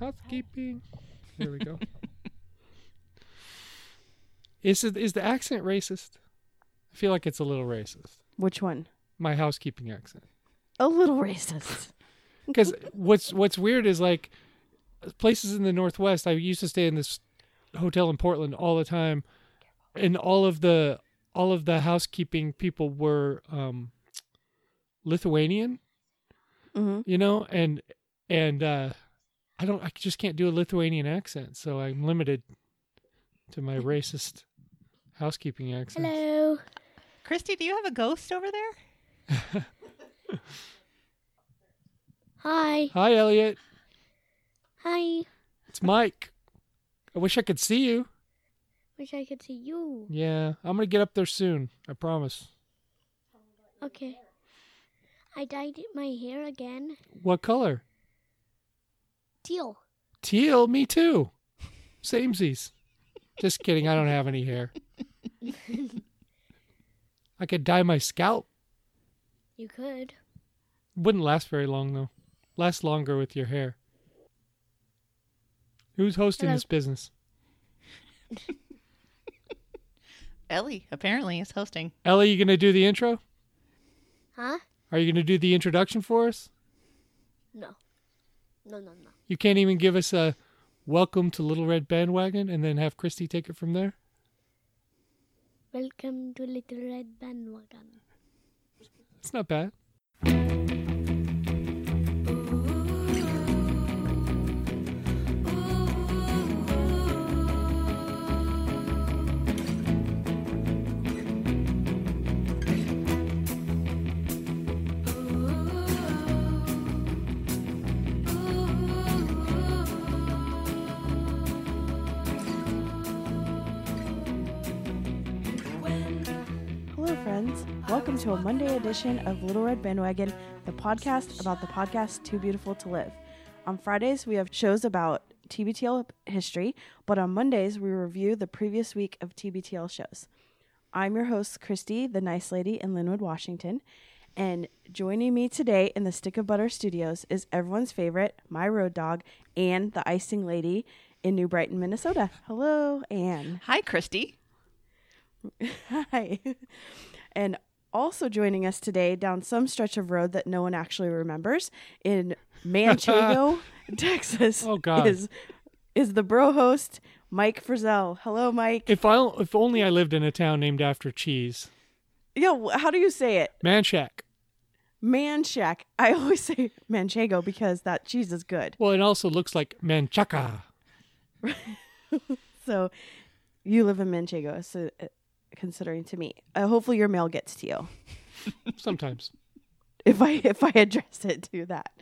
Housekeeping. There we go. is it is the accent racist? I feel like it's a little racist. Which one? My housekeeping accent. A little racist. Because what's what's weird is like places in the Northwest. I used to stay in this hotel in Portland all the time, and all of the all of the housekeeping people were um, Lithuanian. hmm You know, and and uh, I don't. I just can't do a Lithuanian accent, so I'm limited to my racist housekeeping accent. Hello. Christy, do you have a ghost over there? Hi. Hi, Elliot. Hi. It's Mike. I wish I could see you. Wish I could see you. Yeah, I'm gonna get up there soon. I promise. Okay. I dyed my hair again. What color? Teal. Teal. Me too. Samesies. Just kidding. I don't have any hair. I could dye my scalp. You could. Wouldn't last very long though. Last longer with your hair. Who's hosting Hello. this business? Ellie apparently is hosting. Ellie, you gonna do the intro? Huh? Are you gonna do the introduction for us? No. No, no, no. You can't even give us a welcome to Little Red Bandwagon and then have Christy take it from there? Welcome to Little Red Bandwagon. It's not bad. Hello, friends. Welcome to a Monday edition of Little Red Bandwagon, the podcast about the podcast Too Beautiful to Live. On Fridays, we have shows about TBTL history, but on Mondays, we review the previous week of TBTL shows. I'm your host, Christy, the nice lady in Lynnwood, Washington. And joining me today in the Stick of Butter studios is everyone's favorite, my road dog, Anne, the icing lady in New Brighton, Minnesota. Hello, Anne. Hi, Christy. Hi. And also joining us today down some stretch of road that no one actually remembers in Manchego, Texas, Oh, God. is is the bro host Mike Frizzell. Hello, Mike. If I if only I lived in a town named after cheese. Yeah, how do you say it? Manchac. Manchac. I always say Manchego because that cheese is good. Well, it also looks like Manchaca. So you live in Manchego, so uh, considering to me, uh, hopefully your mail gets to you. Sometimes. if I if I address it to that.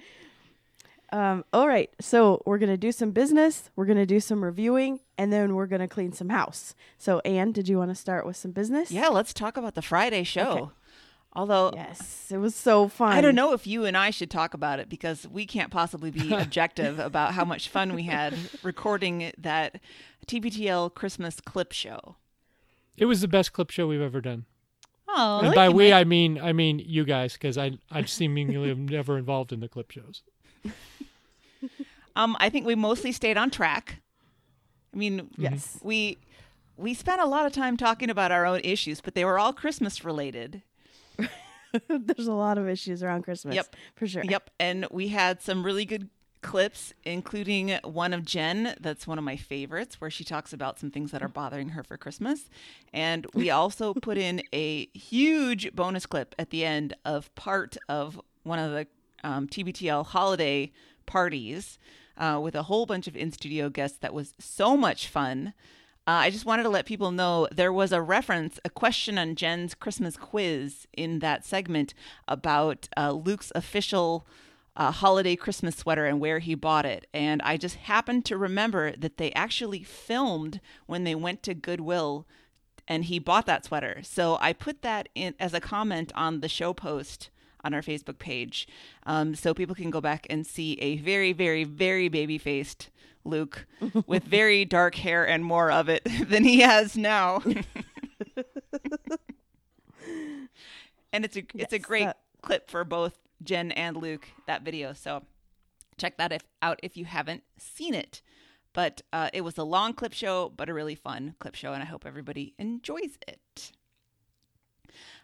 Um, all right, so we're gonna do some business, we're gonna do some reviewing, and then we're gonna clean some house. So, Anne, did you want to start with some business? Yeah, let's talk about the Friday show. Although Yes, it was so fun. I don't know if you and I should talk about it because we can't possibly be objective about how much fun we had recording that TBTL Christmas clip show. It was the best clip show we've ever done. Oh, and by we, I mean I mean you guys, because I I seemingly am never involved in the clip shows. um, I think we mostly stayed on track. I mean, Yes. we we spent a lot of time talking about our own issues, but they were all Christmas related. There's a lot of issues around Christmas. Yep. for sure. Yep, and we had some really good clips, including one of Jen, that's one of my favorites, where she talks about some things that are bothering her for Christmas. And we also put in a huge bonus clip at the end of part of one of the um, TBTL holiday parties uh, with a whole bunch of in studio guests that was so much fun. Uh, I just wanted to let people know there was a reference, a question on Jen's Christmas quiz in that segment about uh, Luke's official uh, holiday Christmas sweater and where he bought it. And I just happened to remember that they actually filmed when they went to Goodwill and he bought that sweater. So I put that in as a comment on the show post on our Facebook page, um, so people can go back and see a very, very, very baby faced Luke with very dark hair and more of it than he has now. and it's a it's a great that- clip for both Jen and Luke that video. So Check that if, out if you haven't seen it. But uh, it was a long clip show, but a really fun clip show, and I hope everybody enjoys it.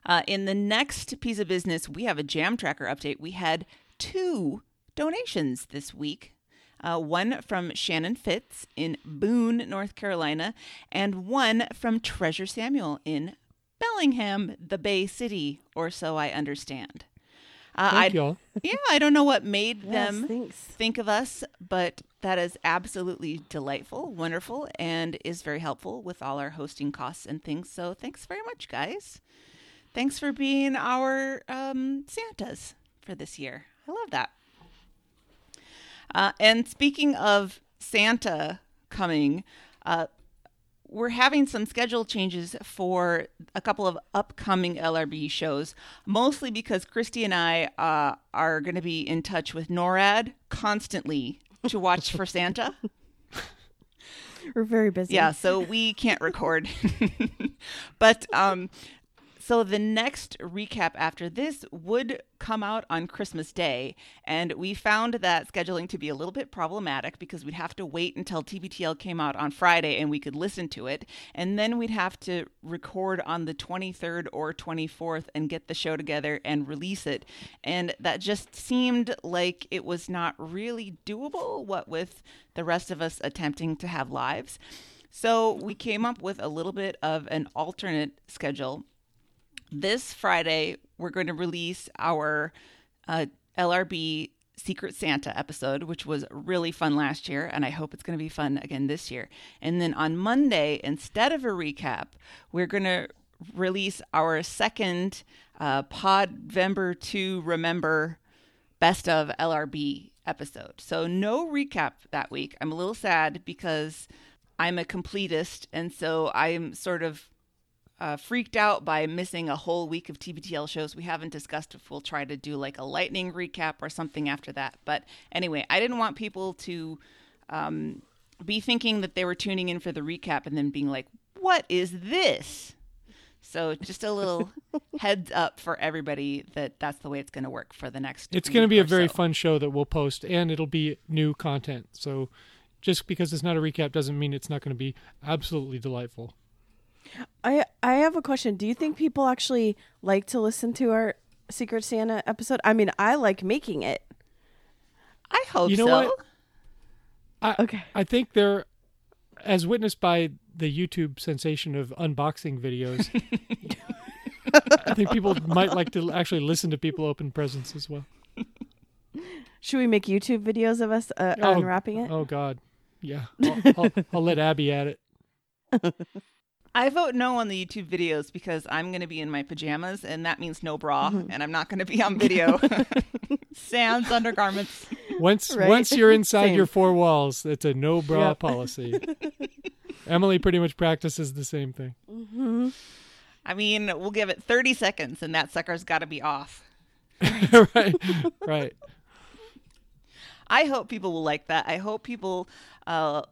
Uh, in the next piece of business, we have a Jam Tracker update. We had two donations this week. Uh, one from Shannon Fitz in Boone, North Carolina, and one from Treasure Samuel in Bellingham, the Bay City, or so I understand. Uh, Thank I, y'all. yeah, I don't know what made Yes, them thanks. think of us, but that is absolutely delightful, wonderful, and is very helpful with all our hosting costs and things. So thanks very much, guys. Thanks for being our um, Santas for this year. I love that. Uh, and speaking of Santa coming, uh, we're having some schedule changes for a couple of upcoming LRB shows, mostly because Christy and I uh, are going to be in touch with NORAD constantly to watch for Santa. We're very busy. Yeah, so we can't record. but um so the next recap after this would come out on Christmas Day, and we found that scheduling to be a little bit problematic because we'd have to wait until TBTL came out on Friday and we could listen to it, and then we'd have to record on the 23rd or 24th and get the show together and release it. And that just seemed like it was not really doable, what with the rest of us attempting to have lives. So we came up with a little bit of an alternate schedule this Friday, we're going to release our uh, LRB Secret Santa episode, which was really fun last year, and I hope it's going to be fun again this year. And then on Monday, instead of a recap, we're going to release our second uh, Podvember to Remember Best of LRB episode. So no recap that week. I'm a little sad because I'm a completist, and so I'm sort of uh, freaked out by missing a whole week of TBTL shows. We haven't discussed if we'll try to do like a lightning recap or something after that. But anyway, I didn't want people to um, be thinking that they were tuning in for the recap and then being like, what is this? So just a little heads up for everybody that that's the way it's going to work for the next. It's going to be a very so. fun show that we'll post, and it'll be new content. So just because it's not a recap doesn't mean it's not going to be absolutely delightful. I I have a question. Do you think people actually like to listen to our Secret Santa episode? I mean, I like making it. I hope You know so. what? I, Okay. I think they're, as witnessed by the YouTube sensation of unboxing videos, I think people might like to actually listen to people open presents as well. Should we make YouTube videos of us uh, Oh, unwrapping it? Oh God, yeah. I'll, I'll, I'll let Abby at it. I vote no on the YouTube videos because I'm going to be in my pajamas, and that means no bra, Mm-hmm. and I'm not going to be on video. Sans undergarments. Once Right. once you're inside Same. your four walls, it's a no bra Yep. policy. Emily pretty much practices the same thing. I mean, we'll give it 30 seconds, and that sucker's got to be off. right, right. I hope people will like that. I hope people uh,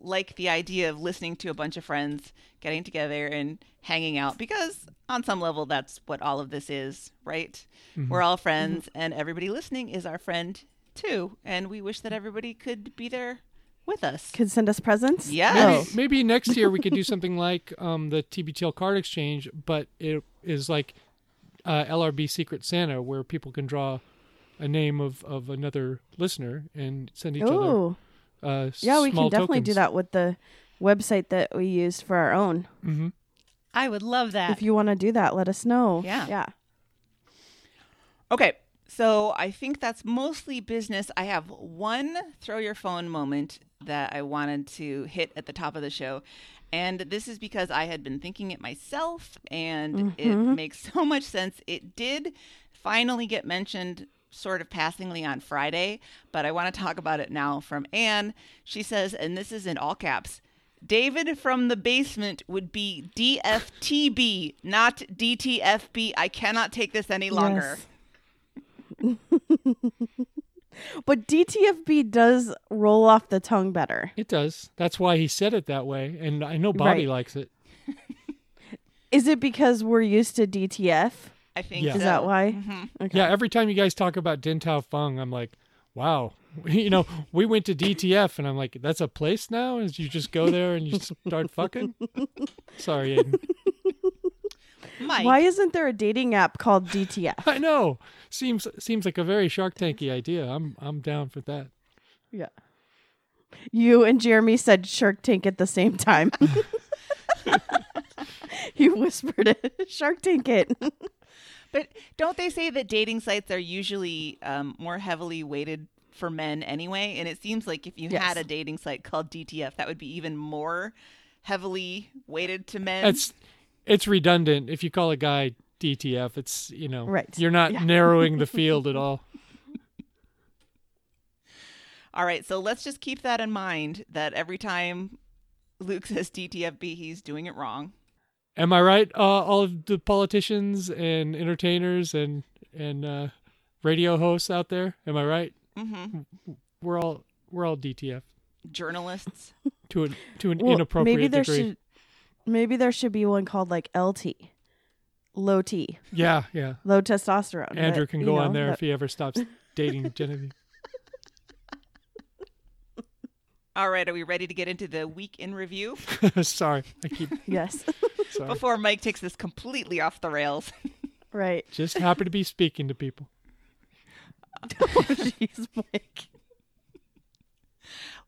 like the idea of listening to a bunch of friends getting together and hanging out because, on some level, that's what all of this is, right? We're all friends, and everybody listening is our friend too. And we wish that everybody could be there with us. Could send us presents? Yes. Maybe, maybe next year we could do something like um, the TBTL card exchange, but it is like uh, LRB Secret Santa, where people can draw a name of, of another listener and send each Oh, other. Uh, yeah, we small can definitely do that with the website that we used for our own. hmm I would love that. If you want to do that, let us know. Yeah. Yeah. Okay, so I think that's mostly business. I have one throw your phone moment that I wanted to hit at the top of the show. And this is because I had been thinking it myself, and it makes so much sense. It did finally get mentioned sort of passingly on Friday, but I want to talk about it now from Anne. She says, and this is in all caps David from the basement would be DFTB, not DTFB. I cannot take this any longer. Yes. But DTFB does roll off the tongue better. It does. That's why he said it that way, and I know Bobby Right. likes it. Is it because we're used to DTF? I think Yeah. Is that why? Mhm. Okay. Yeah, every time you guys talk about Din Tai Fung, I'm like, wow, you know, we went to DTF, and I'm like, that's a place now. Is you just go there and you start fucking? Sorry, Aiden. Mike. Why isn't there a dating app called DTF? I know. Seems seems like a very Shark Tanky idea. I'm I'm down for that. Yeah. You and Jeremy said Shark Tank at the same time. you whispered it. Shark Tank it. But don't they say that dating sites are usually um, more heavily weighted for men anyway? And it seems like if you Yes. had a dating site called DTF, that would be even more heavily weighted to men. It's it's redundant if you call a guy DTF. It's you know, Right. You're not Yeah. narrowing the field at all. All right, so let's just keep that in mind that every time Luke says DTFB, he's doing it wrong. Am I right? Uh, all of the politicians and entertainers and and uh, radio hosts out there. Am I right? hmm We're all we're all DTF Journalists. to an to an Well, inappropriate maybe there degree. should maybe there should be one called like LT. Low T. Yeah, yeah. Low testosterone. Andrew but, can you go know, on there that- if he ever stops dating Genevieve. All right, are we ready to get into the week in review? Sorry, I keep Yes. sorry. Before Mike takes this completely off the rails. right. Just happy to be speaking to people. Jeez, Mike.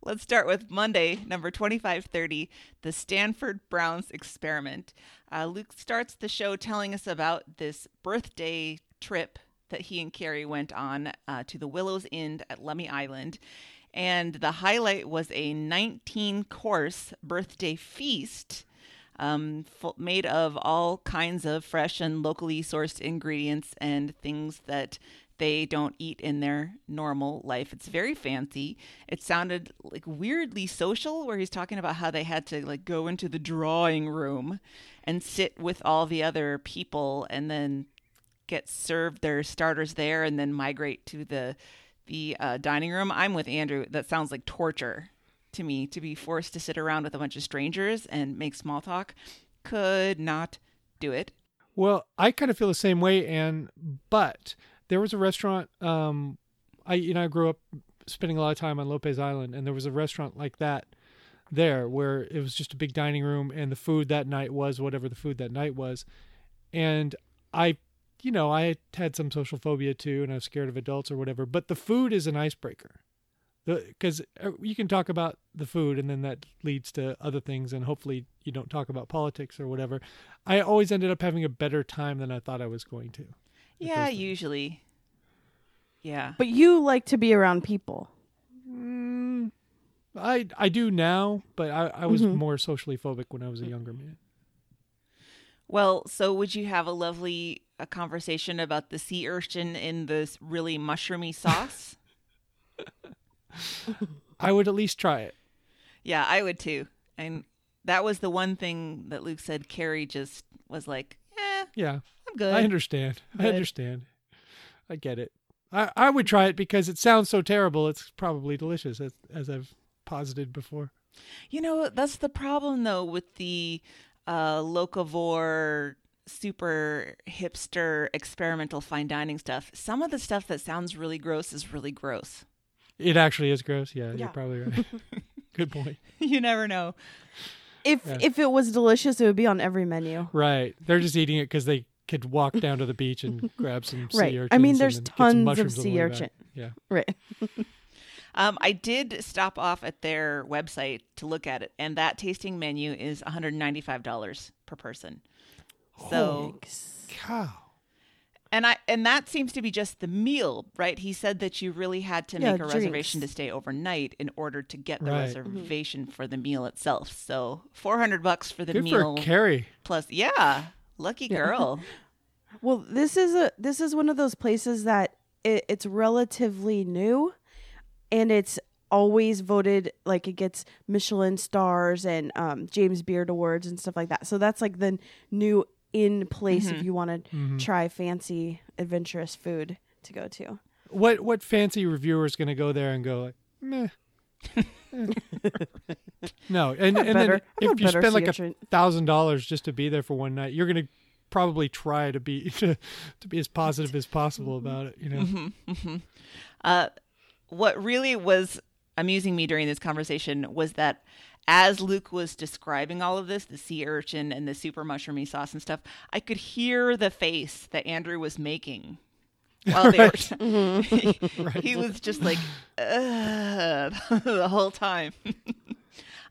Let's start with Monday, number 2530, the Stanford Browns experiment. Uh, Luke starts the show telling us about this birthday trip that he and Carrie went on uh, to the Willows Inn at Lummi Island. And the highlight was a 19 course birthday feast um, fu- made of all kinds of fresh and locally sourced ingredients and things that they don't eat in their normal life. It's very fancy. It sounded like weirdly social, where he's talking about how they had to like go into the drawing room and sit with all the other people and then get served their starters there and then migrate to the the uh, dining room. I'm with Andrew. That sounds like torture to me to be forced to sit around with a bunch of strangers and make small talk. Could not do it. Well, I kind of feel the same way, and but there was a restaurant. Um, I you know I grew up spending a lot of time on Lopez Island, and there was a restaurant like that there where it was just a big dining room, and the food that night was whatever the food that night was, and I, you know, I had some social phobia too, and I was scared of adults or whatever. But the food is an icebreaker, because you can talk about the food, and then that leads to other things, and hopefully you don't talk about politics or whatever. I always ended up having a better time than I thought I was going to. Yeah, usually. Yeah. But you like to be around people. Mm, I I do now, but I, I was Mhm. more socially phobic when I was a younger man. Well, so would you have a lovely a conversation about the sea urchin in this really mushroomy sauce? I would at least try it. yeah, I would too. And that was the one thing that Luke said Carrie just was like, eh, Yeah, I'm good. I understand. I understand. I get it. I, I would try it because it sounds so terrible. It's probably delicious, as, as I've posited before. You know, that's the problem though with the uh, locavore, super hipster, experimental fine dining stuff. Some of the stuff that sounds really gross is really gross. It actually is gross. Yeah, Yeah. you're probably right. Good point. you never know. If Yeah. if it was delicious, it would be on every menu. Right. They're just eating it because they could walk down to the beach and grab some sea Right. urchins. I mean, there's then get some tons of mushrooms on the sea way urchin. back. Yeah. Right. Um, I did stop off at their website to look at it, and that tasting menu is $195 per person. So, Thanks. Cow. and I and that seems to be just the meal, right? He said that you really had to Yeah, make a reservation to stay overnight in order to get the Right. reservation for the meal itself. So, 400 bucks for the Good meal for Carrie. plus yeah, lucky Yeah. girl. Well, this is a this is one of those places that it, it's relatively new, and it's always voted like it gets Michelin stars and um, James Beard awards and stuff like that. So that's like the new in place if you want to Mhm. try fancy adventurous food to go to. What what fancy reviewer is going to go there and go like, meh. no, and, and better- then if you spend like a thousand dollars just to be there for one night, you're going to probably try to be to, be as positive as possible about it. You know, hmm hmm Uh, what really was amusing me during this conversation was that as Luke was describing all of this, the sea urchin and the super mushroomy sauce and stuff, I could hear the face that Andrew was making while they were. Mm-hmm. he, he was just like the whole time.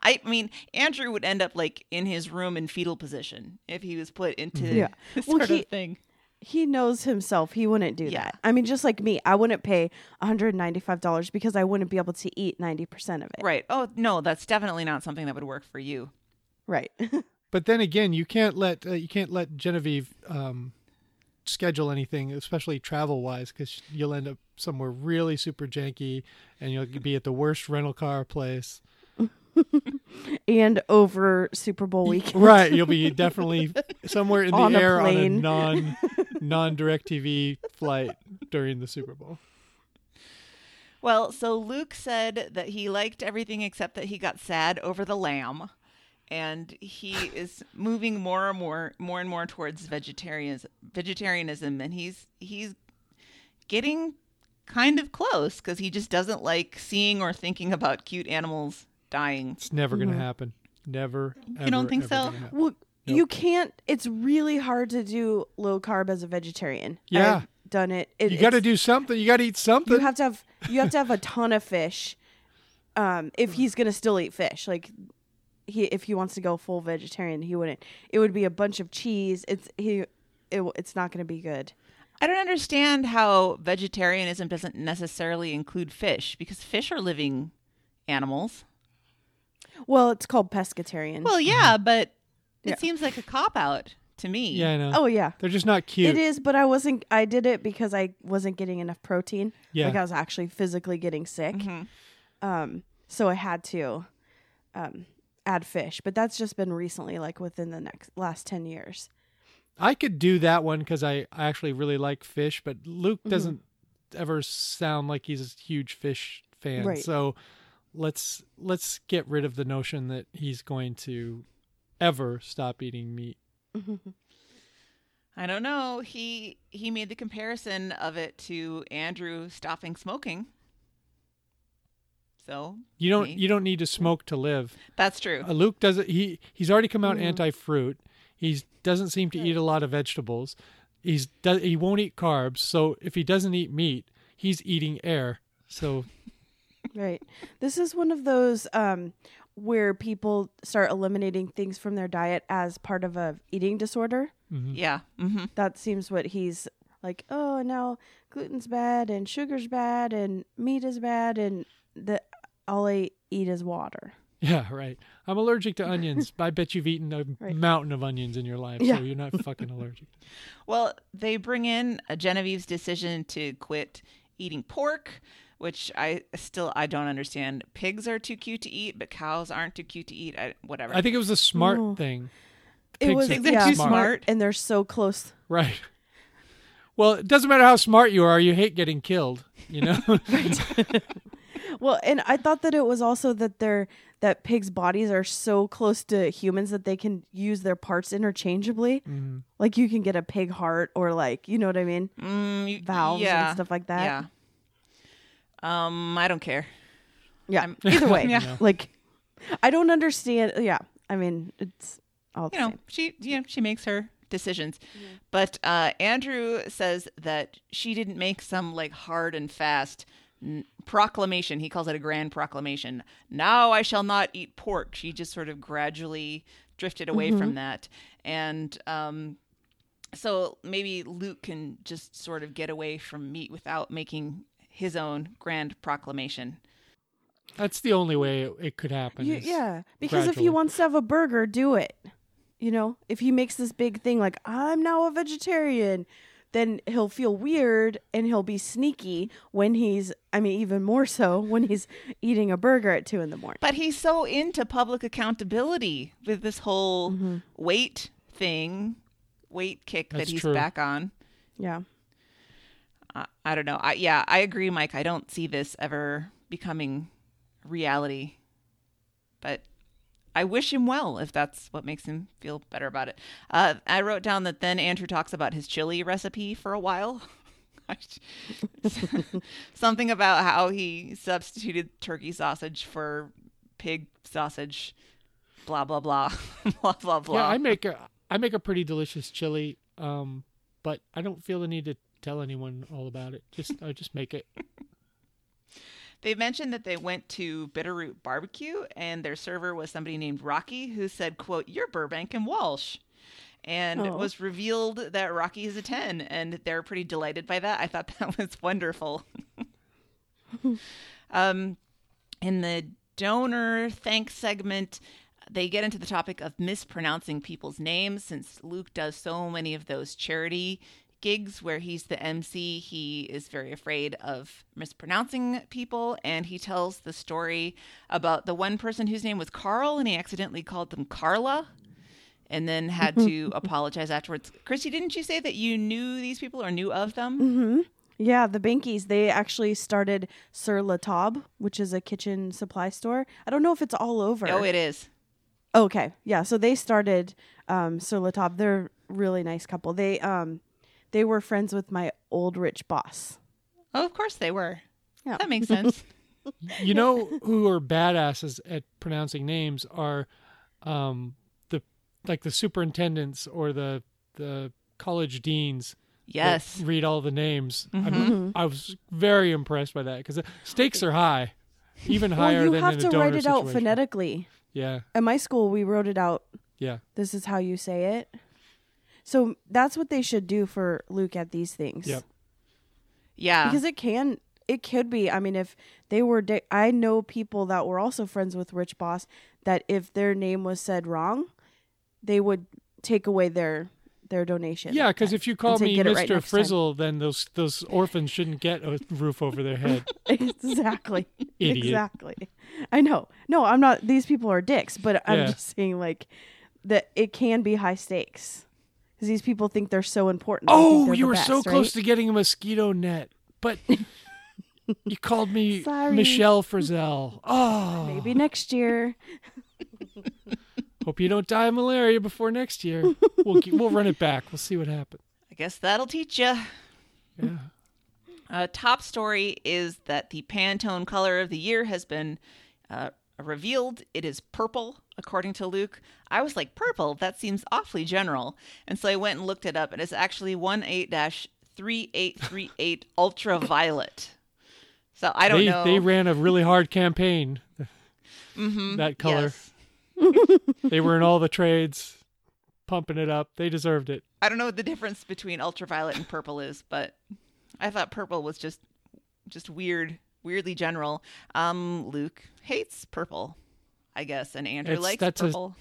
I mean, Andrew would end up like in his room in fetal position if he was put into Yeah. this Well, sort he- of thing. He knows himself. He wouldn't do Yeah. that. I mean, just like me, I wouldn't pay $195 because I wouldn't be able to eat 90% of it. Right. Oh no, that's definitely not something that would work for you. Right. But then again, you can't let uh, you can't let Genevieve um, schedule anything, especially travel wise, because you'll end up somewhere really super janky, and you'll be at the worst rental car place. and over Super Bowl weekend. Right, you'll be definitely somewhere in the On a air on a non non direct TV flight during the Super Bowl. Well, so Luke said that he liked everything except that he got sad over the lamb. And he is moving more and more more and more towards vegetarianism vegetarianism and he's he's getting kind of close because he just doesn't like seeing or thinking about cute animals dying. It's never going to happen. Never. You don't think ever so? gonna happen. Well, you can't. It's really hard to do low carb as a vegetarian. Yeah. I've done it. it You got to do something. You got to eat something. You have to have. You have to have a ton of fish. Um, if he's gonna still eat fish, like he, if he wants to go full vegetarian, he wouldn't. It would be a bunch of cheese. It's he. It, it's not gonna be good. I don't understand how vegetarianism doesn't necessarily include fish because fish are living animals. Well, it's called pescatarian. Well, yeah, but it Mm-hmm. Yeah. seems like a cop out to me. yeah, I know. oh yeah. They're just not cute. It is, but I wasn't. I did it because I wasn't getting enough protein. Yeah. like I was actually physically getting sick. Mhm. Um, so I had to um, add fish, but that's just been recently, like within the next last ten years. I could do that one because I, I actually really like fish, but Luke Mm-hmm. doesn't ever sound like he's a huge fish fan. Right. So let's let's get rid of the notion that he's going to ever stop eating meat. I don't know. He he made the comparison of it to Andrew stopping smoking. So You don't Me. you don't need to smoke to live. that's true. Uh, Luke doesn't. He he's already come out Mm. anti fruit. He doesn't seem to eat a lot of vegetables. He's does he won't eat carbs. So if he doesn't eat meat, he's eating air. So Right. This is one of those um, where people start eliminating things from their diet as part of a eating disorder. Yeah. hmm That seems what he's like. Oh, now gluten's bad and sugar's bad and meat is bad and the all I eat is water. yeah, right. I'm allergic to onions. I bet you've eaten a Right. mountain of onions in your life, Yeah. so you're not fucking allergic. Well, they bring in a Genevieve's decision to quit eating pork, which I still I don't understand. Pigs are too cute to eat, but cows aren't too cute to eat. I, whatever. I think it was a smart Oh. thing. It was are They're yeah, too smart, smart. and they're so close. Right. Well, it doesn't matter how smart you are. You hate getting killed. You know. Well, and I thought that it was also that they're that pigs' bodies are so close to humans that they can use their parts interchangeably. Mm-hmm. Like you can get a pig heart or like you know what I mean, Mm, you- valves yeah, and stuff like that. Yeah. Um, I don't care. Yeah. I'm- Either way, Yeah. No. like I don't understand. Yeah, I mean it's all you know, same. she yeah, she makes her decisions. But uh, Andrew says that she didn't make some like hard and fast n- proclamation. He calls it a grand proclamation. Now I shall not eat pork. She just sort of gradually drifted away from that, and um, so maybe Luke can just sort of get away from meat without making his own grand proclamation. That's the only way it, it could happen. You- yeah, because if he wants to have a burger, do it. You know, if he makes this big thing like I'm now a vegetarian, then he'll feel weird and he'll be sneaky when he's. I mean, even more so when he's eating a burger at two in the morning. But he's so into public accountability with this whole Mm-hmm. weight thing, weight kick That's that he's true. back on. Yeah. I, I don't know. I, yeah, I agree, Mike. I don't see this ever becoming reality, but I wish him well if that's what makes him feel better about it. Uh, I wrote down that then Andrew talks about his chili recipe for a while. Something about how he substituted turkey sausage for pig sausage. Blah blah blah. blah blah blah. Yeah, I make a I make a pretty delicious chili, um, but I don't feel the need to tell anyone all about it. Just I just make it. They mentioned that they went to Bitterroot Barbecue and their server was somebody named Rocky who said, quote, You're Burbank and Walsh. And it Oh. was revealed that Rocky is a 10, and they're pretty delighted by that. I thought that was wonderful. um, in the donor thanks segment, they get into the topic of mispronouncing people's names since Luke does so many of those charity gigs where he's the MC. He is very afraid of mispronouncing people, and he tells the story about the one person whose name was Carl, and he accidentally called them Carla. And then had to apologize afterwards. Christy, didn't you say that you knew these people or knew of them? Mm-hmm. Yeah, the Behnkes, they actually started Sur La Table, which is a kitchen supply store. I don't know if it's all over. Oh, it is. Okay, yeah. So they started um, Sur La Table. They're a really nice couple. They um, they were friends with my old rich boss. Oh, of course they were. Yeah. That makes sense. You know who are badasses at pronouncing names are um, the like the superintendents or the the college deans. yes. read all the names. I, Mm-hmm. I was very impressed by that because the stakes are high, even higher well, you than have in to a donor write it out phonetically. Yeah, At my school, we wrote it out. yeah. This is how you say it. So that's what they should do for Luke at these things. Yep. Yeah. because it can it could be i mean if they were di- i know people that were also friends with rich boss that if their name was said wrong they would take away their their donation Yeah, because if you call me "Get it right Mr. time." Frizzell, then those those orphans shouldn't get a roof over their head. exactly Idiot. exactly i know no i'm not these people are dicks but i'm Yeah. just saying like that it can be high stakes because these people think they're so important They think Oh, they're you the were so best, close right? to getting a mosquito net, but you called me Sorry. Michelle Frizzell. Oh, maybe next year hope you don't die of malaria before next year. We'll ge- we'll run it back. We'll see what happens. I guess that'll teach you. Yeah. Uh, top story is that the Pantone color of the year has been uh, revealed. It is purple, according to Luke. I was like, purple? That seems awfully general. And so I went and looked it up, and it's actually 18 3838 ultraviolet. So I don't they know. they ran a really hard campaign. Mm-hmm. That color. Yes. They were in all the trades, pumping it up. They deserved it. I don't know what the difference between ultraviolet and purple is, but I thought purple was just just weird, weirdly general. Um, Luke hates purple, I guess, and Andrew It's- likes that's a- purple.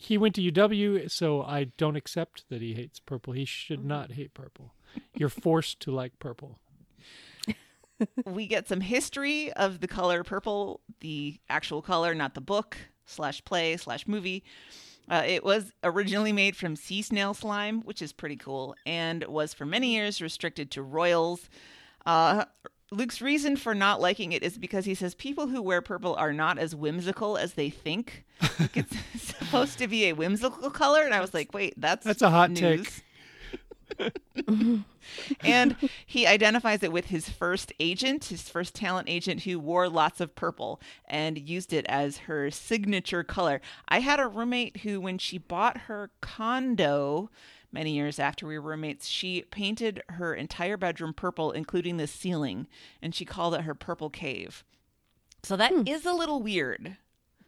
He went to UW, so I don't accept that he hates purple. He should Mm-hmm. not hate purple. You're forced to like purple. we get some history of the color purple, the actual color, not the book slash play slash movie. Uh, it was originally made from sea snail slime, which is pretty cool, and was for many years restricted to royals. Uh, Luke's reason for not liking it is because he says people who wear purple are not as whimsical as they think. Like it's supposed to be a whimsical color, and I was like, wait, that's That's a hot take. and he identifies it with his first agent, his first talent agent who wore lots of purple and used it as her signature color. I had a roommate who, when she bought her condo many years after we were roommates, she painted her entire bedroom purple, including the ceiling, and she called it her purple cave. So that hmm. is a little weird.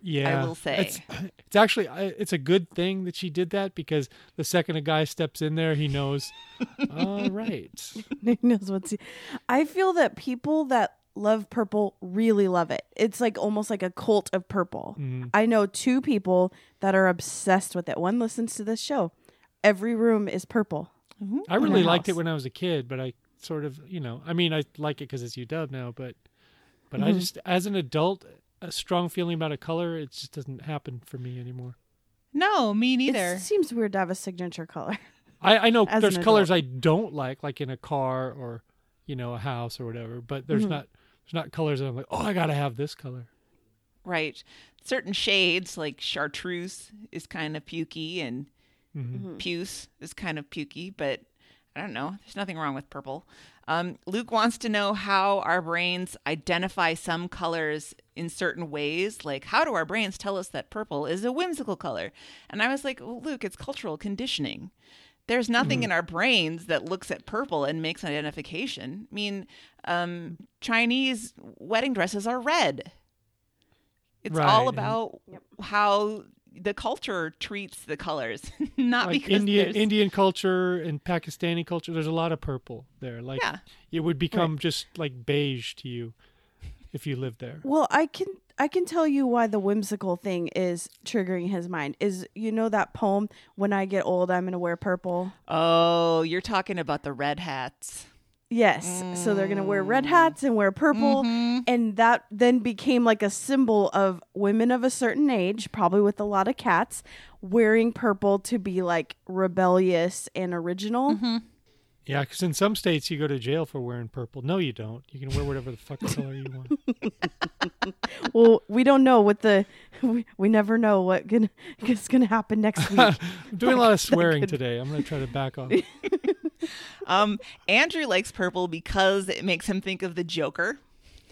Yeah, I will say. it's, it's actually it's a good thing that she did that because the second a guy steps in there, he knows. All right, He knows what's. I feel that people that love purple really love it. It's like almost like a cult of purple. I know two people that are obsessed with it. One listens to this show. Every room is purple. I really our liked it when I was a kid, but I sort of you know I mean I like it because it's UW now, but but Mm-hmm. I just as an adult, a strong feeling about a color, it just doesn't happen for me anymore. No, me neither. It seems weird to have a signature color. I, I know As there's colors I don't like, like in a car or you know a house or whatever. But there's Mm-hmm. not there's not colors that I'm like, oh, I gotta have this color. Right. Certain shades like chartreuse is kind of pukey and Mm-hmm. puce is kind of pukey, but I don't know. There's nothing wrong with purple. Um, Luke wants to know how our brains identify some colors in certain ways. Like, how do our brains tell us that purple is a whimsical color? And I was like, well, Luke, it's cultural conditioning. There's nothing in our brains that looks at purple and makes an identification. I mean, um, Chinese wedding dresses are red. It's Right, all and- about how the culture treats the colors, not like because Indian there's- Indian culture and Pakistani culture. There's a lot of purple there. Like Yeah. it would become just like beige to you if you lived there. Well, I can I can tell you why the whimsical thing is triggering his mind. Is you know that poem when I get old I'm going to wear purple? Oh, you're talking about the red hats. Yes. So they're going to wear red mm. hats and wear purple mm-hmm. and that then became like a symbol of women of a certain age, probably with a lot of cats, wearing purple to be like rebellious and original. Mm-hmm. Yeah, because in some states you go to jail for wearing purple. No, you don't. You can wear whatever the fuck color you want. Well, we don't know what the we, we never know what gonna is going to happen next week. I'm doing a lot of swearing today. I'm going to try to back off. Um, Andrew likes purple because it makes him think of the Joker.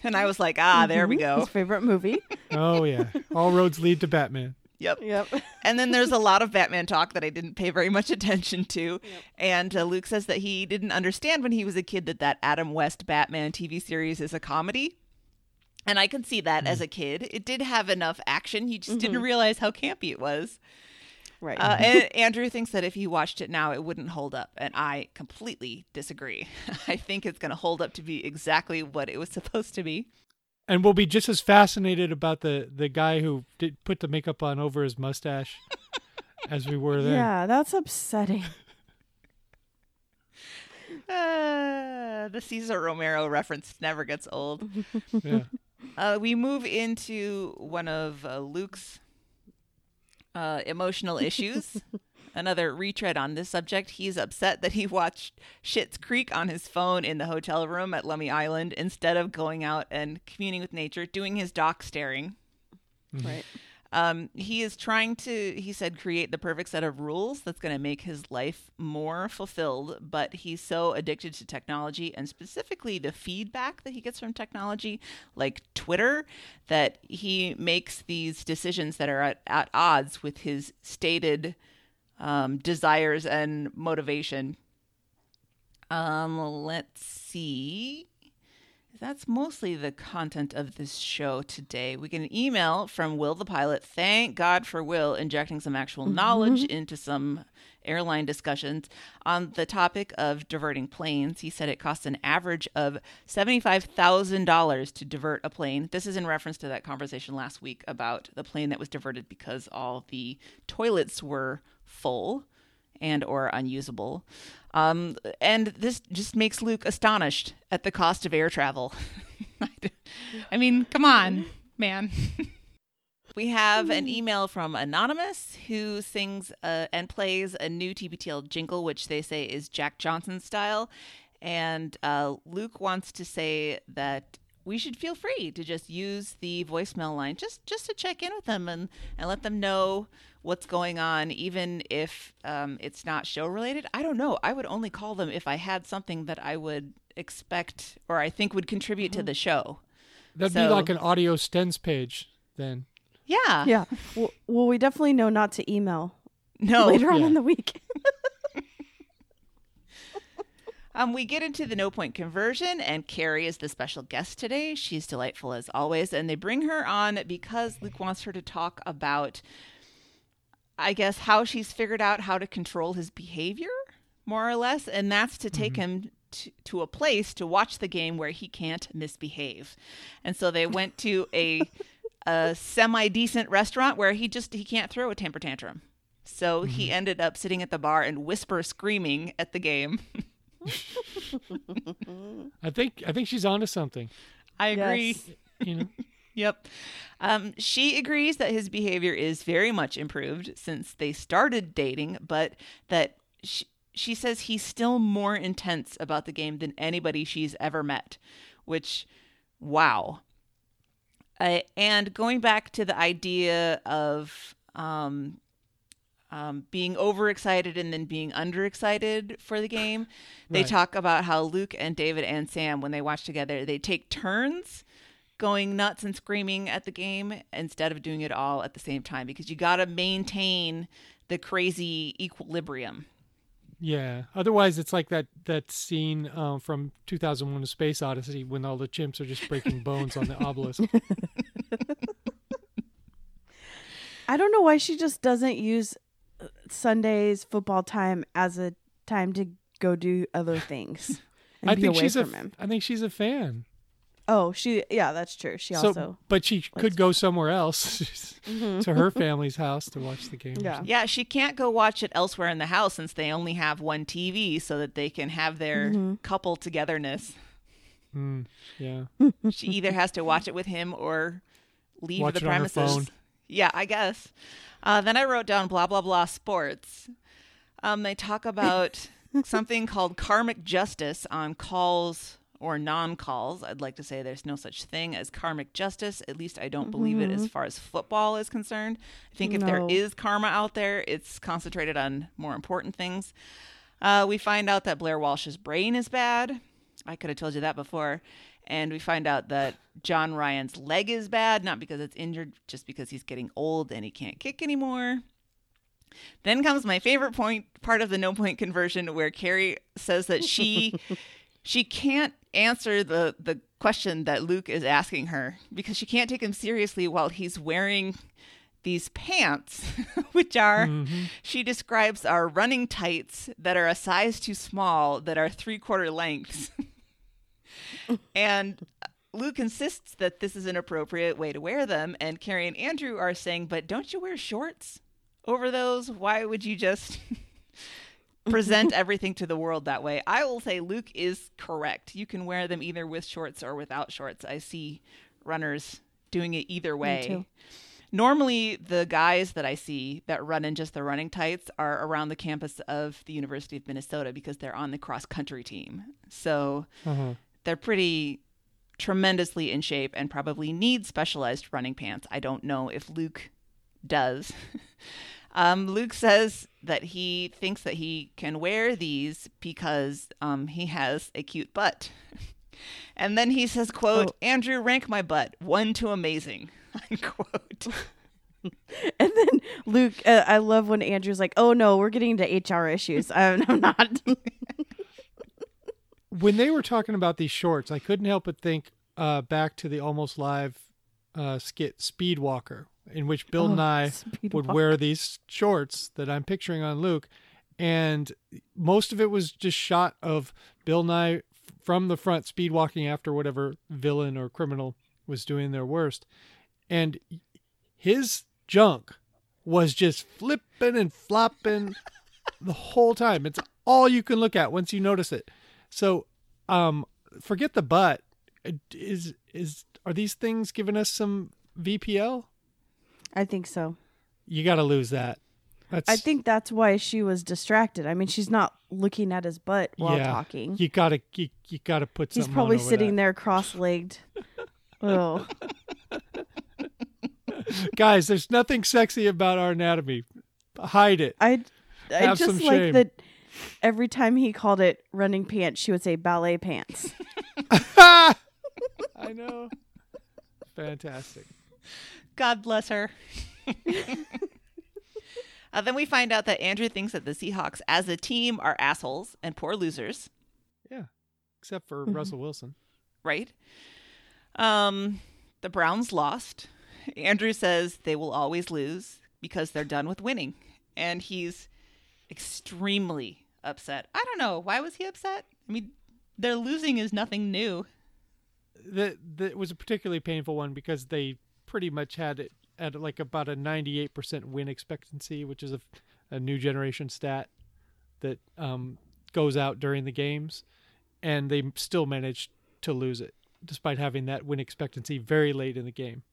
And I was like, ah, there we go. His favorite movie. Oh yeah, all roads lead to Batman. Yep. Yep. And then there's a lot of Batman talk that I didn't pay very much attention to. And uh, Luke says that he didn't understand when he was a kid that that Adam West Batman TV series is a comedy. And I can see that as a kid. It did have enough action. You just didn't realize how campy it was. Right. Uh, and Andrew thinks that if you watched it now, it wouldn't hold up. And I completely disagree. I think it's going to hold up to be exactly what it was supposed to be. And we'll be just as fascinated about the the guy who did put the makeup on over his mustache as we were there. yeah, that's upsetting. Uh, the Cesar Romero reference never gets old. Yeah. Uh, we move into one of uh, Luke's uh, emotional issues. Another retread on this subject. He's upset that he watched Schitt's Creek on his phone in the hotel room at Lummi Island instead of going out and communing with nature, doing his dock staring. Right. Um, he is trying to, he said, create the perfect set of rules that's going to make his life more fulfilled. But he's so addicted to technology and specifically the feedback that he gets from technology, like Twitter, that he makes these decisions that are at, at odds with his stated um, desires and motivation. Um, let's see. That's mostly the content of this show today. We get an email from Will the pilot. Thank God for Will injecting some actual knowledge into some airline discussions on the topic of diverting planes. He said it costs an average of $75,000 to divert a plane. This is in reference to that conversation last week about the plane that was diverted because all the toilets were full and or unusable. Um, and this just makes Luke astonished at the cost of air travel. I mean, come on, man. we have an email from Anonymous who sings uh, and plays a new TBTL jingle, which they say is Jack Johnson style. And uh, Luke wants to say that we should feel free to just use the voicemail line just just to check in with them and and let them know what's going on even if um, it's not show related i don't know i would only call them if i had something that i would expect or i think would contribute to the show That'd So- be like an audio stens page then. yeah Yeah. Well, well, we definitely know not to email no later on yeah. in the week. Um, we get into the no point conversion, and Carrie is the special guest today. She's delightful as always, and they bring her on because Luke wants her to talk about, I guess, how she's figured out how to control his behavior, more or less, and that's to take him to, to a place to watch the game where he can't misbehave. And so they went to a a semi decent restaurant where he just he can't throw a temper tantrum. So he ended up sitting at the bar and whisper screaming at the game. I think I think she's onto something. I agree. Yes. You know. Yep. Um, she agrees that his behavior is very much improved since they started dating, but that she, she says he's still more intense about the game than anybody she's ever met, which, wow. Uh, and going back to the idea of um, um, being overexcited and then being underexcited for the game. They Right. talk about how Luke and David and Sam, when they watch together, they take turns going nuts and screaming at the game instead of doing it all at the same time because you got to maintain the crazy equilibrium. Yeah. Otherwise, it's like that that scene um, from 2001: A Space Odyssey when all the chimps are just breaking bones on the obelisk. I don't know why she just doesn't use Sunday's football time as a time to go do other things and I be think away she's a. from f- him. I think she's a fan. Oh, she yeah, that's true. She so, also but she could likes- go somewhere else to her family's house to watch the game. Yeah. Yeah, she can't go watch it elsewhere in the house since they only have one TV so that they can have their couple togetherness. Mm, yeah. She either has to watch it with him or leave Watch the it on her premises. Yeah, I guess. Uh, then I wrote down blah blah blah sports. Um, they talk about something called karmic justice on calls or non-calls. I'd like to say there's no such thing as karmic justice. At least I don't believe it as far as football is concerned. I think if there is karma out there, it's concentrated on more important things. Uh, we find out that Blair Walsh's brain is bad. I could have told you that before. And we find out that Jon Ryan's leg is bad, not because it's injured, just because he's getting old and he can't kick anymore. Then comes my favorite point part of the no point conversion where Carrie says that she she can't answer the the question that Luke is asking her because she can't take him seriously while he's wearing these pants, which are mm-hmm. she describes are running tights that are a size too small that are three quarter lengths. and Luke insists that this is an appropriate way to wear them, and Carrie and Andrew are saying, "But don't you wear shorts over those? Why would you just present everything to the world that way?" I will say Luke is correct. You can wear them either with shorts or without shorts. I see runners doing it either way. Normally, the guys that I see that run in just the running tights are around the campus of the University of Minnesota because they're on the cross country team. So Uh-huh. They're pretty tremendously in shape and probably need specialized running pants. I don't know if Luke does. um, Luke says that he thinks that he can wear these because um, he has a cute butt. And then he says, quote, Oh. Andrew, rank my butt, one to amazing, unquote. And then Luke, uh, I love when Andrew's like, "Oh no, we're getting into HR issues." I'm, I'm not. When they were talking about these shorts, I couldn't help but think uh, back to the almost live uh, skit Speedwalker, in which Bill Oh, Nye would wear these shorts that I'm picturing on Luke, and most of it was just shot of Bill Nye from the front speedwalking after whatever villain or criminal was doing their worst, and his junk was just flipping and flopping the whole time. It's all you can look at once you notice it. So, um, forget the butt. Is is are these things giving us some VPL? I think so. You got to lose that. That's I think that's why she was distracted. I mean, she's not looking at his butt while yeah, talking. You gotta you, you gotta put He's something. probably on over sitting that. there cross-legged. oh, Guys, there's nothing sexy about our anatomy. Hide it. I I Have just some like shame. that. Every time he called it running pants, she would say ballet pants. I know. Fantastic. God bless her. uh, then we find out that Andrew thinks that the Seahawks as a team are assholes and poor losers, Yeah. Except for Mm-hmm. Russell Wilson. right? Um, the Browns lost. Andrew says they will always lose because they're done with winning. And he's extremely upset. I don't know. Why was he upset? I mean, their losing is nothing new. That that was a particularly painful one because they pretty much had it at like about a 98% win expectancy, which is a, a new generation stat that um, goes out during the games, and they still managed to lose it despite having that win expectancy very late in the game.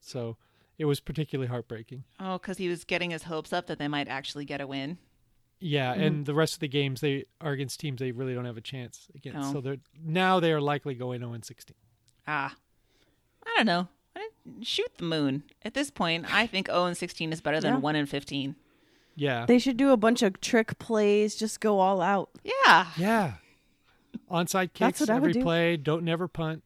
So it was particularly heartbreaking. Oh, because he was getting his hopes up that they might actually get a win. Yeah, Mm-hmm. and the rest of the games they are against teams they really don't have a chance against. Oh. So they're now they are likely going 0 16. Ah, I don't know. I- Shoot the moon. At this point, I think 0 and 16 is better than Yeah. 1 and 15. Yeah. They should do a bunch of trick plays, just go all out. Yeah. yeah. Onside That's kicks what I would every do. play. Don't never punt.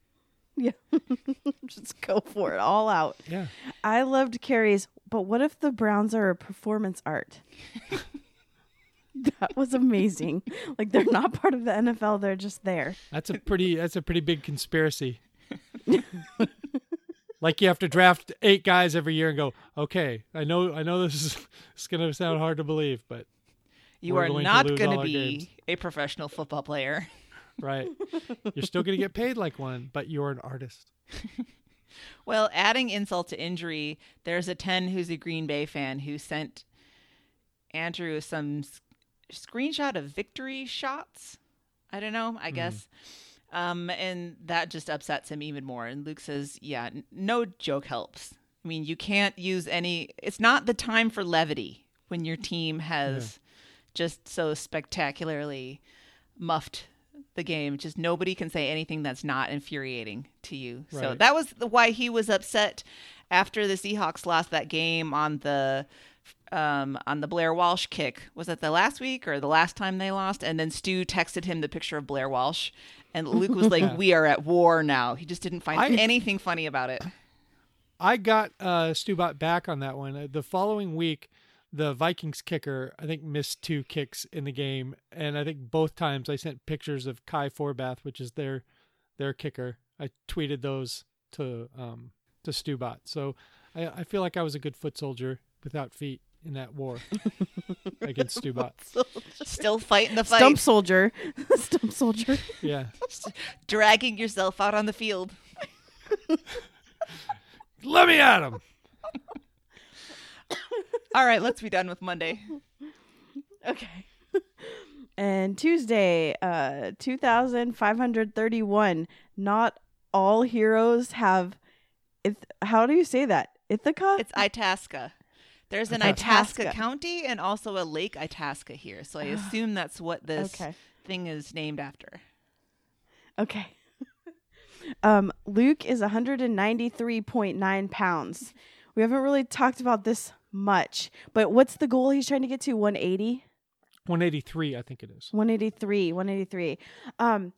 Yeah. just go for it all out. Yeah. I loved Carrie's, but what if the Browns are a performance art? that was amazing. Like they're not part of the NFL, they're just there. That's a pretty that's a pretty big conspiracy. like you have to draft eight guys every year and go, okay, I know I know this is it's gonna sound hard to believe, but You We're are going to not going to be games. a professional football player. right. You're still gonna get paid like one, but you're an artist. Well, adding insult to injury, there's a 10 who's a Green Bay fan who sent Andrew some s- screenshot of victory shots. I don't know, I guess. Um, and that just upsets him even more. And Luke says, yeah, n- no joke helps. I mean, you can't use any, it's not the time for levity when your team has just so spectacularly muffed the game. Just nobody can say anything that's not infuriating to you. So that was the, why he was upset after the Seahawks lost that game on the um, on the Blair Walsh kick. Was that the last week or the last time they lost? And then Stu texted him the picture of Blair Walsh, and Luke was like. "We are at war now." He just didn't find I- anything funny about it. I got uh Stubot back on that one. The following week, the Vikings kicker, I think, missed two kicks in the game, and I think both times I sent pictures of Kai Forbath, which is their their kicker. I tweeted those to um to Stubot. So I, I feel like I was a good foot soldier without feet in that war against Stubot. Still fighting the fight, Stump soldier. Stump soldier. Yeah. dragging yourself out on the field. Let me at him. All right, let's be done with Monday. Okay. and Tuesday, uh 2531. Not all heroes have Ith- how do you say that? Ithaca? It's Itasca. There's an Itasca. Itasca County and also a Lake Itasca here, so I assume that's what this Okay. thing is named after. Okay. um, Luke is 193.9 pounds. We haven't really talked about this much, but what's the goal he's trying to get to? 180? 183, I think it is. 183, 183. Um,